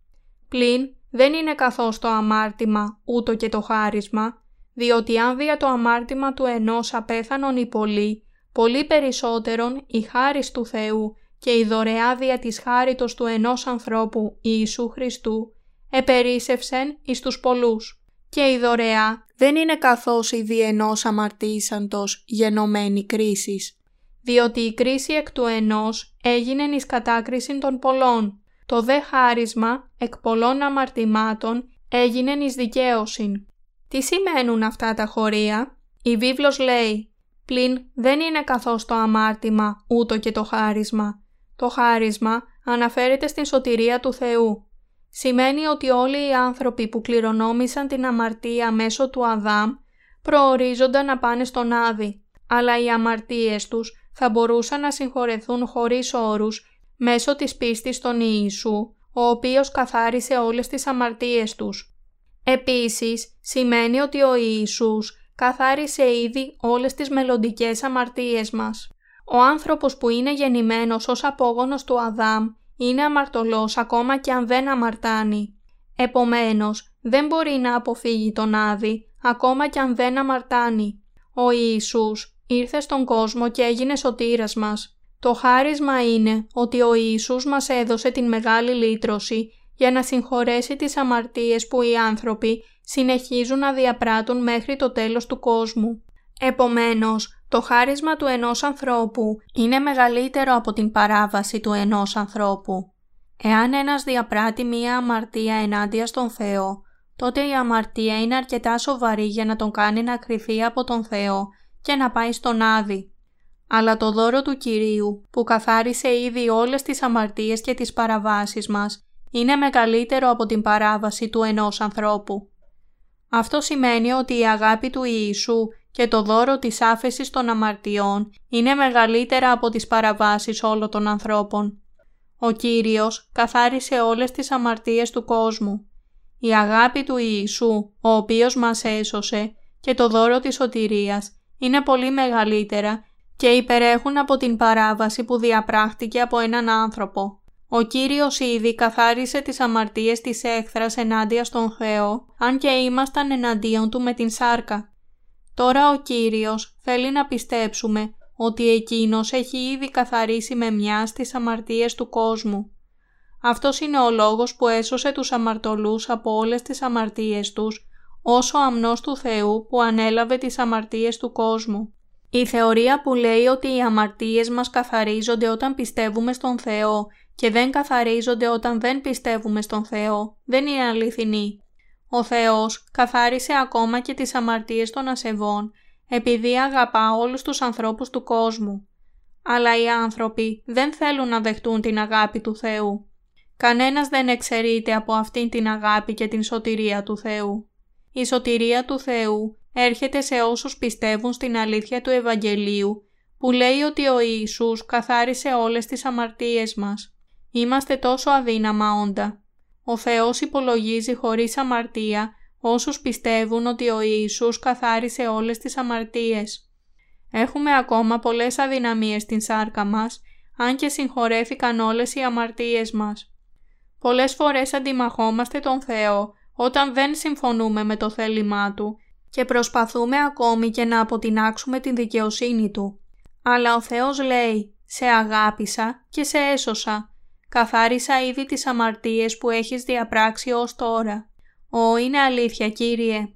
Πλην δεν είναι καθώς το αμάρτημα, ούτω και το χάρισμα, διότι αν δια το αμάρτημα του ενός απέθανον οι πολλοί, πολύ περισσότερον η χάρις του Θεού και η δωρεά δια της χάριτος του ενός ανθρώπου Ιησού Χριστού, επερίσευσεν εις τους πολλούς. Και η δωρεά δεν είναι καθώς η δι' ενός αμαρτήσαντος γενομένη κρίσης, διότι η κρίση εκ του ενός έγινε εις κατάκριση των πολλών, το δε χάρισμα εκ πολλών αμαρτημάτων έγινε εις δικαίωσιν. Τι σημαίνουν αυτά τα χωρία; Η βίβλος λέει «Πλην δεν είναι καθώς το αμάρτημα ούτω και το χάρισμα». Το χάρισμα αναφέρεται στην σωτηρία του Θεού. Σημαίνει ότι όλοι οι άνθρωποι που κληρονόμησαν την αμαρτία μέσω του Αδάμ προορίζονταν να πάνε στον Άδη, αλλά οι αμαρτίες τους θα μπορούσαν να συγχωρεθούν χωρίς όρους μέσω της πίστης στον Ιησού, ο οποίος καθάρισε όλες τις αμαρτίες τους. Επίσης, σημαίνει ότι ο Ιησούς καθάρισε ήδη όλες τις μελλοντικές αμαρτίες μας. Ο άνθρωπος που είναι γεννημένος ως απόγονος του Αδάμ είναι αμαρτωλός ακόμα και αν δεν αμαρτάνει. Επομένως, δεν μπορεί να αποφύγει τον Άδη ακόμα και αν δεν αμαρτάνει. Ο Ιησούς ήρθε στον κόσμο και έγινε σωτήρας μας. Το χάρισμα είναι ότι ο Ιησούς μας έδωσε την μεγάλη λύτρωση για να συγχωρέσει τις αμαρτίες που οι άνθρωποι συνεχίζουν να διαπράττουν μέχρι το τέλος του κόσμου. Επομένως, το χάρισμα του ενός ανθρώπου είναι μεγαλύτερο από την παράβαση του ενός ανθρώπου. Εάν ένας διαπράττει μία αμαρτία ενάντια στον Θεό, τότε η αμαρτία είναι αρκετά σοβαρή για να τον κάνει να κρυφεί από τον Θεό και να πάει στον Άδη. Αλλά το δώρο του Κυρίου, που καθάρισε ήδη όλες τις αμαρτίες και τις παραβάσεις μας, είναι μεγαλύτερο από την παράβαση του ενός ανθρώπου. Αυτό σημαίνει ότι η αγάπη του Ιησού και το δώρο της άφεσης των αμαρτιών είναι μεγαλύτερα από τις παραβάσεις όλων των ανθρώπων. Ο Κύριος καθάρισε όλες τις αμαρτίες του κόσμου. Η αγάπη του Ιησού, ο οποίος μας έσωσε, και το δώρο της σωτηρίας είναι πολύ μεγαλύτερα και υπερέχουν από την παράβαση που διαπράχτηκε από έναν άνθρωπο. Ο Κύριος ήδη καθάρισε τις αμαρτίες της έχθρας ενάντια στον Θεό, αν και ήμασταν εναντίον Του με την σάρκα. Τώρα ο Κύριος θέλει να πιστέψουμε ότι Εκείνος έχει ήδη καθαρίσει με μιας τις αμαρτίες του κόσμου. Αυτός είναι ο λόγος που έσωσε τους αμαρτωλούς από όλες τις αμαρτίες τους, όσο αμνός του Θεού που ανέλαβε τις αμαρτίες του κόσμου. Η θεωρία που λέει ότι οι αμαρτίες μας καθαρίζονται όταν πιστεύουμε στον Θεό και δεν καθαρίζονται όταν δεν πιστεύουμε στον Θεό δεν είναι αληθινή. Ο Θεός καθάρισε ακόμα και τις αμαρτίες των ασεβών επειδή αγαπά όλους τους ανθρώπους του κόσμου. Αλλά οι άνθρωποι δεν θέλουν να δεχτούν την αγάπη του Θεού. Κανένας δεν εξαιρείται από αυτήν την αγάπη και την σωτηρία του Θεού. Η σωτηρία του Θεού έρχεται σε όσους πιστεύουν στην αλήθεια του Ευαγγελίου που λέει ότι ο Ιησούς καθάρισε όλες τις αμαρτίες μας. Είμαστε τόσο αδύναμα όντα. Ο Θεός υπολογίζει χωρίς αμαρτία όσους πιστεύουν ότι ο Ιησούς καθάρισε όλες τις αμαρτίες. Έχουμε ακόμα πολλές αδυναμίες στην σάρκα μας, αν και συγχωρέθηκαν όλες οι αμαρτίες μας. Πολλές φορές αντιμαχόμαστε τον Θεό όταν δεν συμφωνούμε με το θέλημά Του και προσπαθούμε ακόμη και να αποτινάξουμε την δικαιοσύνη Του. Αλλά ο Θεός λέει «Σε αγάπησα και σε έσωσα. Καθάρισα ήδη τις αμαρτίες που έχεις διαπράξει ως τώρα. Ω, είναι αλήθεια, Κύριε.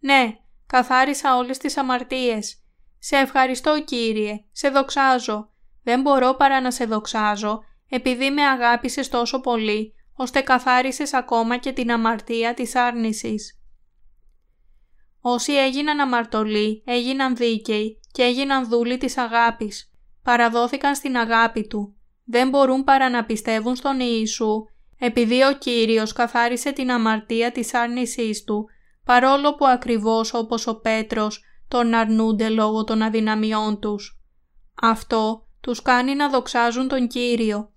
Ναι, καθάρισα όλες τις αμαρτίες. Σε ευχαριστώ, Κύριε, σε δοξάζω. Δεν μπορώ παρά να σε δοξάζω, επειδή με αγάπησες τόσο πολύ, ώστε καθάρισες ακόμα και την αμαρτία της άρνησης. Όσοι έγιναν αμαρτωλοί, έγιναν δίκαιοι και έγιναν δούλοι της αγάπης. Παραδόθηκαν στην αγάπη Του. Δεν μπορούν παρά να πιστεύουν στον Ιησού επειδή ο Κύριος καθάρισε την αμαρτία της άρνησής του, παρόλο που ακριβώς όπως ο Πέτρος τον αρνούνται λόγω των αδυναμιών τους. Αυτό τους κάνει να δοξάζουν τον Κύριο.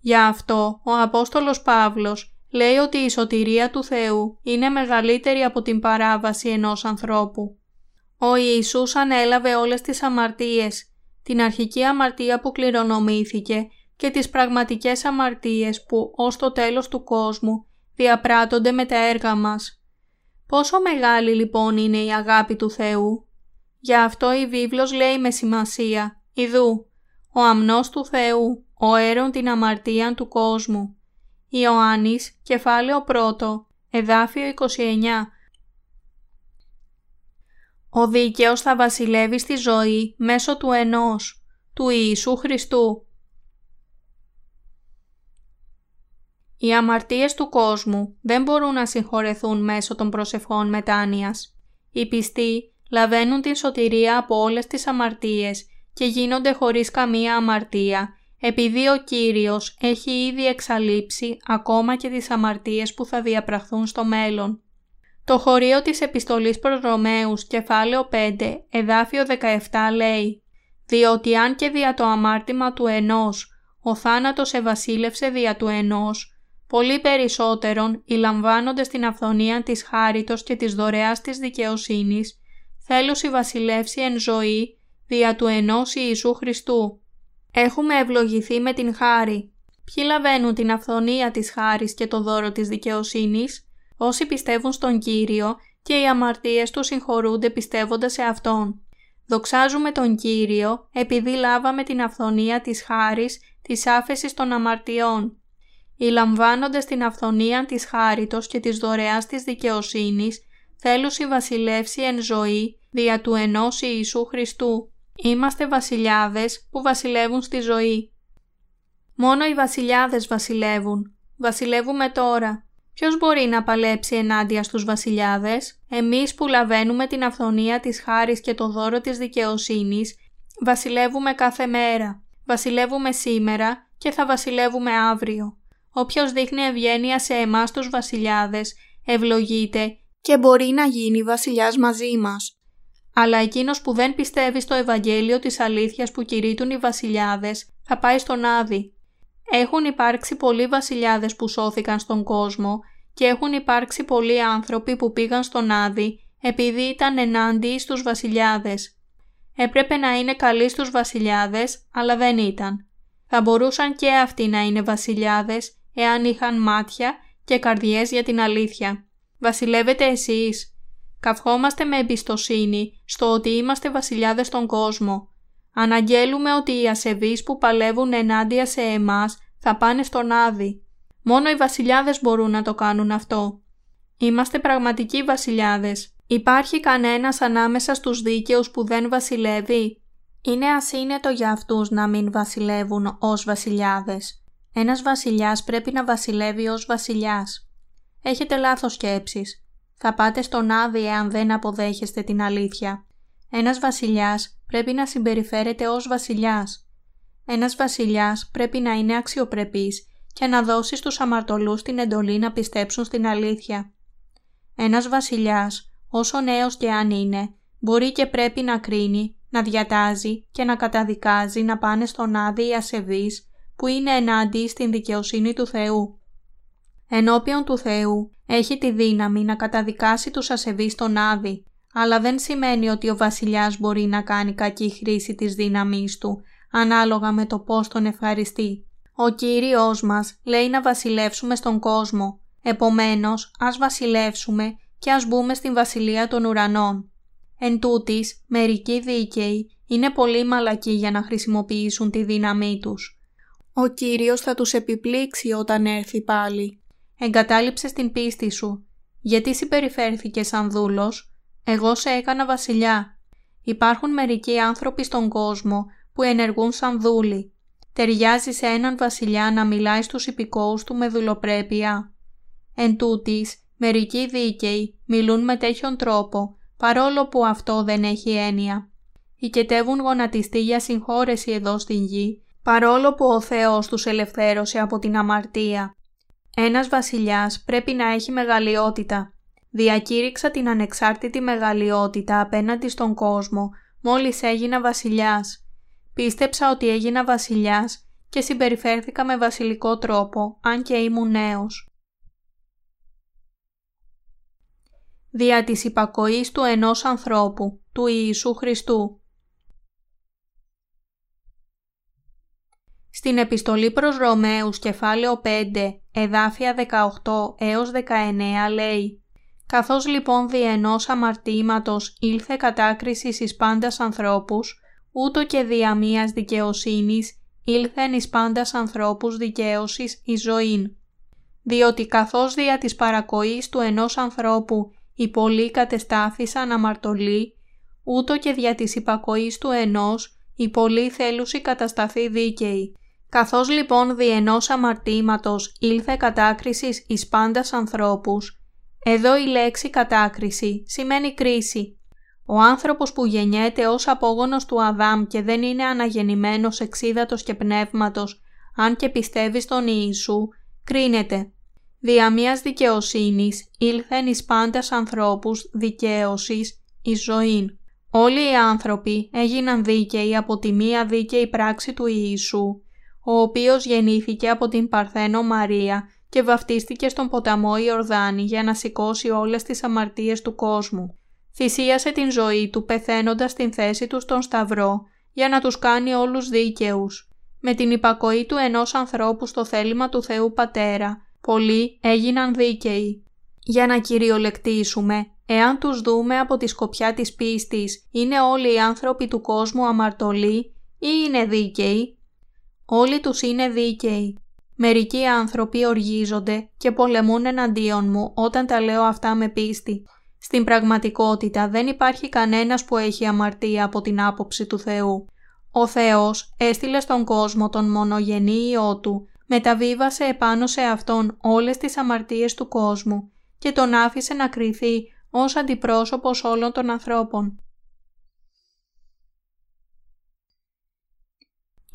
Γι' αυτό ο Απόστολος Παύλος λέει ότι η σωτηρία του Θεού είναι μεγαλύτερη από την παράβαση ενός ανθρώπου. Ο Ιησούς ανέλαβε όλες τις αμαρτίες, την αρχική αμαρτία που κληρονομήθηκε και τις πραγματικές αμαρτίες που ως το τέλος του κόσμου διαπράττονται με τα έργα μας. Πόσο μεγάλη λοιπόν είναι η αγάπη του Θεού. Γι' αυτό η βίβλος λέει με σημασία «Ιδού, ο αμνός του Θεού, ο έρων την αμαρτία του κόσμου». Ιωάννης, κεφάλαιο 1, εδάφιο 29. Ο δίκαιος θα βασιλεύει στη ζωή μέσω του ενός, του Ιησού Χριστού, Οι αμαρτίες του κόσμου δεν μπορούν να συγχωρεθούν μέσω των προσευχών μετάνοιας. Οι πιστοί λαβαίνουν την σωτηρία από όλες τις αμαρτίες και γίνονται χωρίς καμία αμαρτία, επειδή ο Κύριος έχει ήδη εξαλείψει ακόμα και τις αμαρτίες που θα διαπραχθούν στο μέλλον. Το χωρίο της επιστολής προς Ρωμαίους, κεφάλαιο 5, εδάφιο 17 λέει «Διότι αν και δια το αμάρτημα του ενός, ο θάνατος ευασίλευσε δια του ενός, πολύ περισσότερον λαμβάνοντες την αυθονία της χάριτος και της δωρεάς της δικαιοσύνης, θέλουσι βασιλεύσει εν ζωή δια του ενός Ιησού Χριστού. Έχουμε ευλογηθεί με την χάρη. Ποιοι λαβαίνουν την αυθονία της χάρης και το δώρο της δικαιοσύνης, όσοι πιστεύουν στον Κύριο και οι αμαρτίες του συγχωρούνται πιστεύοντας σε Αυτόν. Δοξάζουμε τον Κύριο επειδή λάβαμε την αυθονία της χάρης της άφεσης των αμαρτιών οι λαμβάνοντες την αυθονία της χάριτος και της δωρεάς της δικαιοσύνης, θέλουσι βασιλεύσει εν ζωή δια του ενός Ιησού Χριστού. Είμαστε βασιλιάδες που βασιλεύουν στη ζωή. Μόνο οι βασιλιάδες βασιλεύουν. Βασιλεύουμε τώρα. Ποιος μπορεί να παλέψει ενάντια στους βασιλιάδες, εμείς που λαβαίνουμε την αυθονία της χάρης και το δώρο της δικαιοσύνης, βασιλεύουμε κάθε μέρα. Βασιλεύουμε σήμερα και θα βασιλεύουμε αύριο. Όποιος δείχνει ευγένεια σε εμάς τους βασιλιάδες, ευλογείται και μπορεί να γίνει βασιλιάς μαζί μας. Αλλά εκείνος που δεν πιστεύει στο Ευαγγέλιο της αλήθειας που κηρύττουν οι βασιλιάδες, θα πάει στον Άδη. Έχουν υπάρξει πολλοί βασιλιάδες που σώθηκαν στον κόσμο και έχουν υπάρξει πολλοί άνθρωποι που πήγαν στον Άδη επειδή ήταν ενάντιοι στους βασιλιάδες. Έπρεπε να είναι καλοί στους βασιλιάδες, αλλά δεν ήταν. Θα μπορούσαν και αυτοί να είναι βασιλιάδες εάν είχαν μάτια και καρδιές για την αλήθεια. Βασιλεύετε εσείς. Καυχόμαστε με εμπιστοσύνη στο ότι είμαστε βασιλιάδες στον κόσμο. Αναγγέλουμε ότι οι ασεβείς που παλεύουν ενάντια σε εμάς θα πάνε στον Άδη. Μόνο οι βασιλιάδες μπορούν να το κάνουν αυτό. Είμαστε πραγματικοί βασιλιάδες. Υπάρχει κανένας ανάμεσα στους δίκαιους που δεν βασιλεύει; Είναι ασύνετο για αυτούς να μην βασιλεύουν ως βασιλιάδες. Ένας βασιλιάς πρέπει να βασιλεύει ως βασιλιάς. Έχετε λάθος σκέψεις. Θα πάτε στον άδει εάν δεν αποδέχεστε την αλήθεια. Ένας βασιλιάς πρέπει να συμπεριφέρεται ως βασιλιάς. Ένας βασιλιάς πρέπει να είναι αξιοπρεπής και να δώσει στους αμαρτωλούς την εντολή να πιστέψουν στην αλήθεια. Ένας βασιλιάς, όσο νέος και αν είναι, μπορεί και πρέπει να κρίνει, να διατάζει και να καταδικάζει να πάνε στον άδει οι ασεβείς που είναι ενάντια στην δικαιοσύνη του Θεού. Ενώπιον του Θεού έχει τη δύναμη να καταδικάσει τους ασεβείς στον άδει, αλλά δεν σημαίνει ότι ο βασιλιάς μπορεί να κάνει κακή χρήση της δύναμής του, ανάλογα με το πώς τον ευχαριστεί. Ο Κύριος μας λέει να βασιλεύσουμε στον κόσμο, επομένως ας βασιλεύσουμε και ας μπούμε στην βασιλεία των ουρανών. Εν τούτης, μερικοί δίκαιοι είναι πολύ μαλακοί για να χρησιμοποιήσουν τη δύναμή τους. Ο Κύριος θα τους επιπλήξει όταν έρθει πάλι. Εγκατάλειψες την πίστη σου. Γιατί συμπεριφέρθηκες σαν δούλος; Εγώ σε έκανα βασιλιά. Υπάρχουν μερικοί άνθρωποι στον κόσμο που ενεργούν σαν δούλοι. Ταιριάζει σε έναν βασιλιά να μιλάει στους υπηκόους του με δουλοπρέπεια. Εν τούτης, μερικοί δίκαιοι μιλούν με τέτοιον τρόπο, παρόλο που αυτό δεν έχει έννοια. Οικετεύουν γονατιστή για συγχώρεση εδώ στην γη, παρόλο που ο Θεός τους ελευθέρωσε από την αμαρτία. Ένας βασιλιάς πρέπει να έχει μεγαλειότητα. Διακήρυξα την ανεξάρτητη μεγαλειότητα απέναντι στον κόσμο μόλις έγινα βασιλιάς. Πίστεψα ότι έγινα βασιλιάς και συμπεριφέρθηκα με βασιλικό τρόπο, αν και ήμουν νέος. Δια της υπακοής του ενός ανθρώπου, του Ιησού Χριστού. Στην επιστολή προς Ρωμαίους κεφάλαιο 5, εδάφια 18 έως 19 λέει «Καθώς λοιπόν δι' ενός αμαρτήματος ήλθε κατάκρισης εις πάντας ανθρώπους, ούτω και δια μίας δικαιοσύνης ήλθεν εις πάντας ανθρώπους δικαίωσης η ζωήν. Διότι καθώς δια της παρακοής του ενός ανθρώπου οι πολλοί κατεστάθησαν αμαρτωλοί, ούτω και δια της υπακοής του ενός οι πολλοί θέλουσι κατασταθεί δίκαιοι. Καθώς λοιπόν δι' ενός αμαρτήματος ήλθε κατάκρισης εις πάντας ανθρώπους, εδώ η λέξη κατάκριση σημαίνει κρίση ο άνθρωπος που γεννιέται ως απόγονος του Αδάμ και δεν είναι αναγεννημένος εξίδατος και πνεύματος, αν και πιστεύει στον Ιησού, κρίνεται. Δια μίας δικαιοσύνης ήλθεν εις πάντας ανθρώπους δικαίωσης εις ζωήν. Όλοι οι άνθρωποι έγιναν δίκαιοι από τη μία δίκαιη πράξη του Ιησού, ο οποίος γεννήθηκε από την Παρθένο Μαρία και βαφτίστηκε στον ποταμό Ιορδάνη για να σηκώσει όλες τις αμαρτίες του κόσμου θυσίασε την ζωή του πεθαίνοντας στην θέση του στον Σταυρό για να τους κάνει όλους δίκαιους. Με την υπακοή του ενός ανθρώπου στο θέλημα του Θεού Πατέρα, πολλοί έγιναν δίκαιοι. Για να κυριολεκτήσουμε, εάν τους δούμε από τη σκοπιά της πίστης, είναι όλοι οι άνθρωποι του κόσμου αμαρτωλοί ή είναι δίκαιοι; Όλοι τους είναι δίκαιοι. Μερικοί άνθρωποι οργίζονται και πολεμούν εναντίον μου όταν τα λέω αυτά με πίστη. Στην πραγματικότητα δεν υπάρχει κανένας που έχει αμαρτία από την άποψη του Θεού. Ο Θεός έστειλε στον κόσμο τον μονογενή Υιό Του, μεταβίβασε επάνω σε Αυτόν όλες τις αμαρτίες του κόσμου και τον άφησε να κριθεί ως αντιπρόσωπος όλων των ανθρώπων.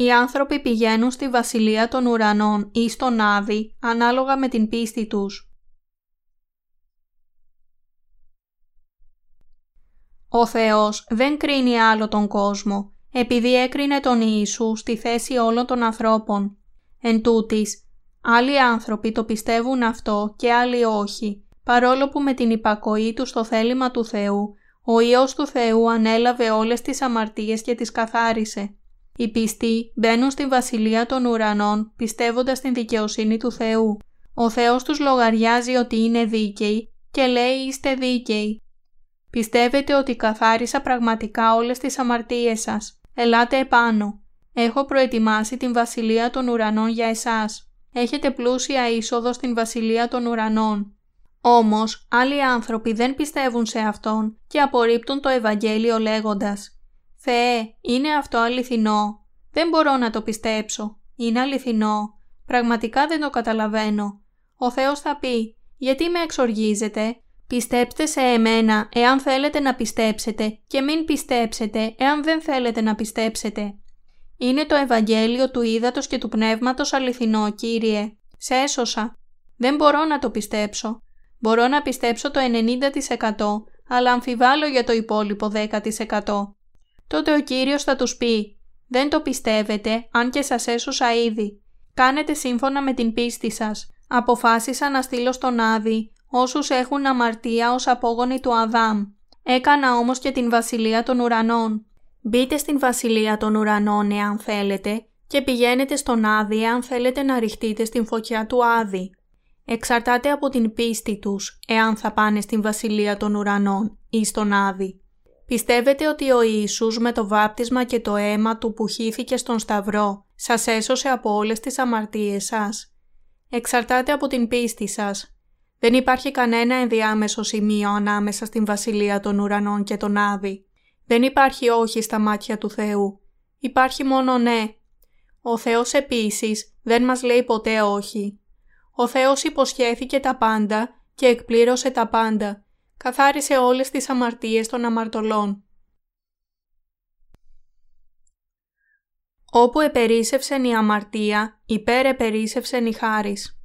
Οι άνθρωποι πηγαίνουν στη βασιλεία των ουρανών ή στον Άδη ανάλογα με την πίστη τους. Ο Θεός δεν κρίνει άλλο τον κόσμο, επειδή έκρινε τον Ιησού στη θέση όλων των ανθρώπων. Εν τούτης, άλλοι άνθρωποι το πιστεύουν αυτό και άλλοι όχι, παρόλο που με την υπακοή τους στο θέλημα του Θεού, ο Υιός του Θεού ανέλαβε όλες τις αμαρτίες και τις καθάρισε. Οι πιστοί μπαίνουν στη βασιλεία των ουρανών πιστεύοντας την δικαιοσύνη του Θεού. Ο Θεός τους λογαριάζει ότι είναι δίκαιοι και λέει είστε δίκαιοι. Πιστεύετε ότι καθάρισα πραγματικά όλες τις αμαρτίες σας. Ελάτε επάνω. Έχω προετοιμάσει την Βασιλεία των Ουρανών για εσάς. Έχετε πλούσια είσοδο στην Βασιλεία των Ουρανών. Όμως, άλλοι άνθρωποι δεν πιστεύουν σε Αυτόν και απορρίπτουν το Ευαγγέλιο λέγοντας «Θεέ, είναι αυτό αληθινό; Δεν μπορώ να το πιστέψω. Είναι αληθινό. Πραγματικά δεν το καταλαβαίνω». Ο Θεός θα πει «Γιατί με εξοργίζετε; Πιστέψτε σε εμένα εάν θέλετε να πιστέψετε και μην πιστέψετε εάν δεν θέλετε να πιστέψετε. Είναι το Ευαγγέλιο του Ήδατος και του Πνεύματος αληθινό, Κύριε. Σε έσωσα. Δεν μπορώ να το πιστέψω. Μπορώ να πιστέψω το 90% αλλά αμφιβάλλω για το υπόλοιπο 10%. Τότε ο Κύριος θα τους πει «Δεν το πιστεύετε αν και σας έσωσα ήδη. Κάνετε σύμφωνα με την πίστη σας. Αποφάσισα να στείλω στον Άδη όσους έχουν αμαρτία ως απόγονοι του Αδάμ. Έκανα όμως και την βασιλεία των ουρανών. Μπείτε στην βασιλεία των ουρανών εάν θέλετε και πηγαίνετε στον Άδη αν θέλετε να ρηχτείτε στην φωτιά του Άδη. Εξαρτάται από την πίστη τους εάν θα πάνε στην βασιλεία των ουρανών ή στον Άδη. Πιστεύετε ότι ο Ιησούς με το βάπτισμα και το αίμα του που χύθηκε στον Σταυρό σας έσωσε από όλες τις αμαρτίες σας; Εξαρτάται από την πίστη σας. Δεν υπάρχει κανένα ενδιάμεσο σημείο ανάμεσα στην βασιλεία των ουρανών και τον Άδη. Δεν υπάρχει όχι στα μάτια του Θεού. Υπάρχει μόνο ναι. Ο Θεός επίσης δεν μας λέει ποτέ όχι. Ο Θεός υποσχέθηκε τα πάντα και εκπλήρωσε τα πάντα. Καθάρισε όλες τις αμαρτίες των αμαρτωλών. Όπου επερίσευσεν η αμαρτία, υπέρ επερίσευσεν η χάρις.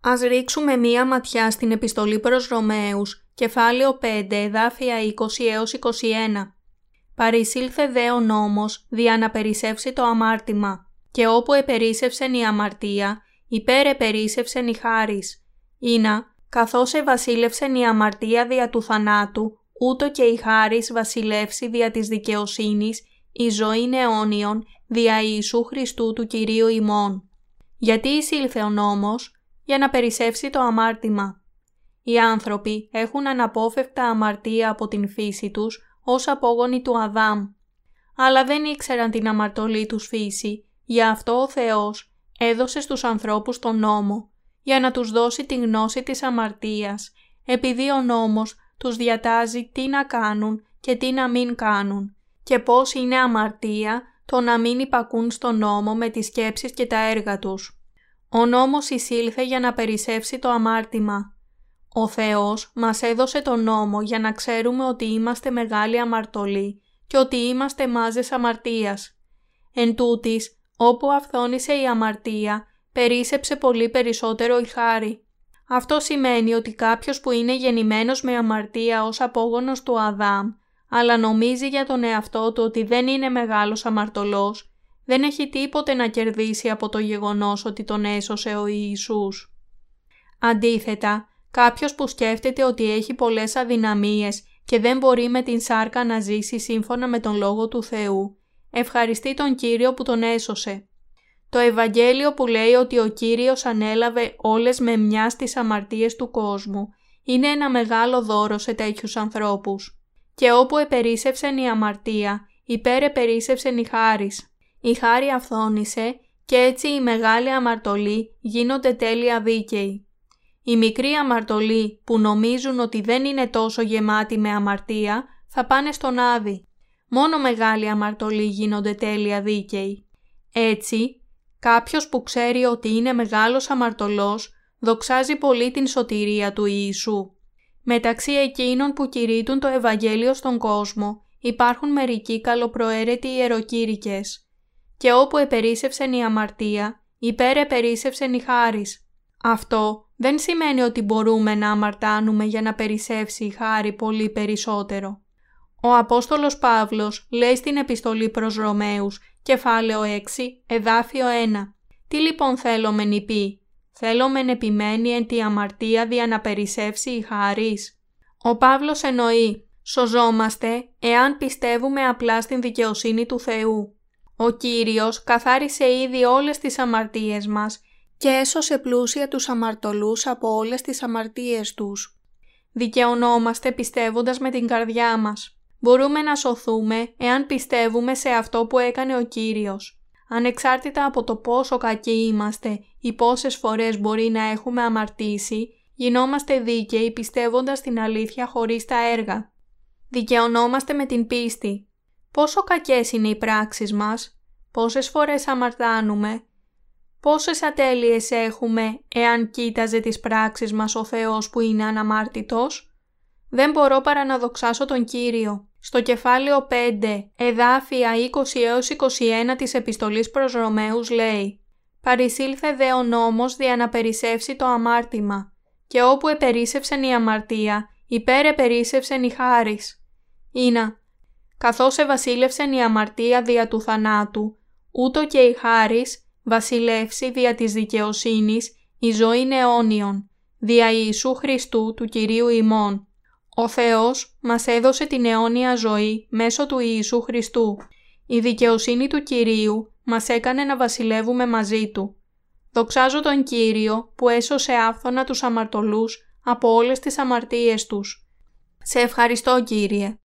Ας ρίξουμε μία ματιά στην επιστολή προς Ρωμαίους, κεφάλαιο 5, εδάφια 20 έως 21. Παρισήλθε δε ο νόμος δια να περισσεύσει το αμάρτημα και όπου επερίσευσεν η αμαρτία, υπέρ επερίσευσεν η χάρις. Ήνα, καθώς ευασίλευσεν η αμαρτία δια του θανάτου, ούτω και η χάρις βασιλεύσει δια της δικαιοσύνης, η ζωή αιώνιον, δια Ιησού Χριστού του Κυρίου ημών. Γιατί εισήλθε ο νόμος, για να περισσεύσει το αμάρτημα. Οι άνθρωποι έχουν αναπόφευκτα αμαρτία από την φύση τους ως απόγονοι του Αδάμ. Αλλά δεν ήξεραν την αμαρτωλή τους φύση, γι' αυτό ο Θεός έδωσε στους ανθρώπους τον νόμο, για να τους δώσει τη γνώση της αμαρτίας, επειδή ο νόμος τους διατάζει τι να κάνουν και τι να μην κάνουν και πώς είναι αμαρτία το να μην υπακούν στον νόμο με τις σκέψεις και τα έργα τους. Ο νόμος εισήλθε για να περισσεύσει το αμάρτημα. Ο Θεός μας έδωσε τον νόμο για να ξέρουμε ότι είμαστε μεγάλοι αμαρτωλοί και ότι είμαστε μάζες αμαρτίας. Εν τούτης, όπου αυθόνησε η αμαρτία, περίσεψε πολύ περισσότερο η χάρη. Αυτό σημαίνει ότι κάποιος που είναι γεννημένος με αμαρτία ως απόγονος του Αδάμ, αλλά νομίζει για τον εαυτό του ότι δεν είναι μεγάλος αμαρτωλός, δεν έχει τίποτε να κερδίσει από το γεγονός ότι τον έσωσε ο Ιησούς. Αντίθετα, κάποιος που σκέφτεται ότι έχει πολλές αδυναμίες και δεν μπορεί με την σάρκα να ζήσει σύμφωνα με τον Λόγο του Θεού, ευχαριστεί τον Κύριο που τον έσωσε. Το Ευαγγέλιο που λέει ότι ο Κύριος ανέλαβε όλες με μια στις αμαρτίες του κόσμου είναι ένα μεγάλο δώρο σε τέτοιους ανθρώπους. Και όπου επερίσευσεν η αμαρτία, υπέρ επερίσευσεν η χάρις. Η χάρη αυθόνησε και έτσι οι μεγάλοι αμαρτωλοί γίνονται τέλεια δίκαιοι. Οι μικροί αμαρτωλοί που νομίζουν ότι δεν είναι τόσο γεμάτοι με αμαρτία θα πάνε στον Άδη. Μόνο μεγάλοι αμαρτωλοί γίνονται τέλεια δίκαιοι. Έτσι, κάποιος που ξέρει ότι είναι μεγάλος αμαρτωλός δοξάζει πολύ την σωτηρία του Ιησού. Μεταξύ εκείνων που κηρύττουν το Ευαγγέλιο στον κόσμο υπάρχουν μερικοί καλοπροαίρετοι ιεροκήρυκες και όπου επερίσευσεν η αμαρτία, υπέρ επερίσευσεν η χάρις. Αυτό δεν σημαίνει ότι μπορούμε να αμαρτάνουμε για να περισσεύσει η χάρη πολύ περισσότερο. Ο Απόστολος Παύλος λέει στην επιστολή προς Ρωμαίους, κεφάλαιο 6, εδάφιο 1. Τι λοιπόν θέλω μεν υπή, θέλω μεν επιμένει εν τη αμαρτία δια να περισσεύσει η χάρις. Ο Παύλος εννοεί, σωζόμαστε εάν πιστεύουμε απλά στην δικαιοσύνη του Θεού. Ο Κύριος καθάρισε ήδη όλες τις αμαρτίες μας και έσωσε πλούσια τους αμαρτωλούς από όλες τις αμαρτίες τους. Δικαιωνόμαστε πιστεύοντας με την καρδιά μας. Μπορούμε να σωθούμε εάν πιστεύουμε σε αυτό που έκανε ο Κύριος. ανεξάρτητα από το πόσο κακοί είμαστε ή πόσες φορές μπορεί να έχουμε αμαρτήσει, γινόμαστε δίκαιοι πιστεύοντας την αλήθεια χωρίς τα έργα. Δικαιωνόμαστε με την πίστη. Πόσο κακές είναι οι πράξεις μας, πόσες φορές αμαρτάνουμε, πόσες ατέλειες έχουμε εάν κοίταζε τις πράξεις μας ο Θεός που είναι αναμάρτητος. Δεν μπορώ παρά να δοξάσω τον Κύριο. Στο κεφάλαιο 5, εδάφια 20 έως 21 της επιστολής προς Ρωμαίους λέει «Παρισήλθε δε ο νόμος δια να περισσεύσει το αμάρτημα και όπου επερίσευσεν η αμαρτία, υπέρ επερίσευσεν η χάρις. Ήνα, καθώς ευασίλευσεν η αμαρτία δια του θανάτου, ούτω και η χάρις βασιλεύσει δια της δικαιοσύνης η ζωή αιώνιον, δια Ιησού Χριστού του Κυρίου ημών. Ο Θεός μας έδωσε την αιώνια ζωή μέσω του Ιησού Χριστού. Η δικαιοσύνη του Κυρίου μας έκανε να βασιλεύουμε μαζί Του. Δοξάζω τον Κύριο που έσωσε άφθονα τους αμαρτωλούς από όλες τις αμαρτίες τους. Σε ευχαριστώ Κύριε.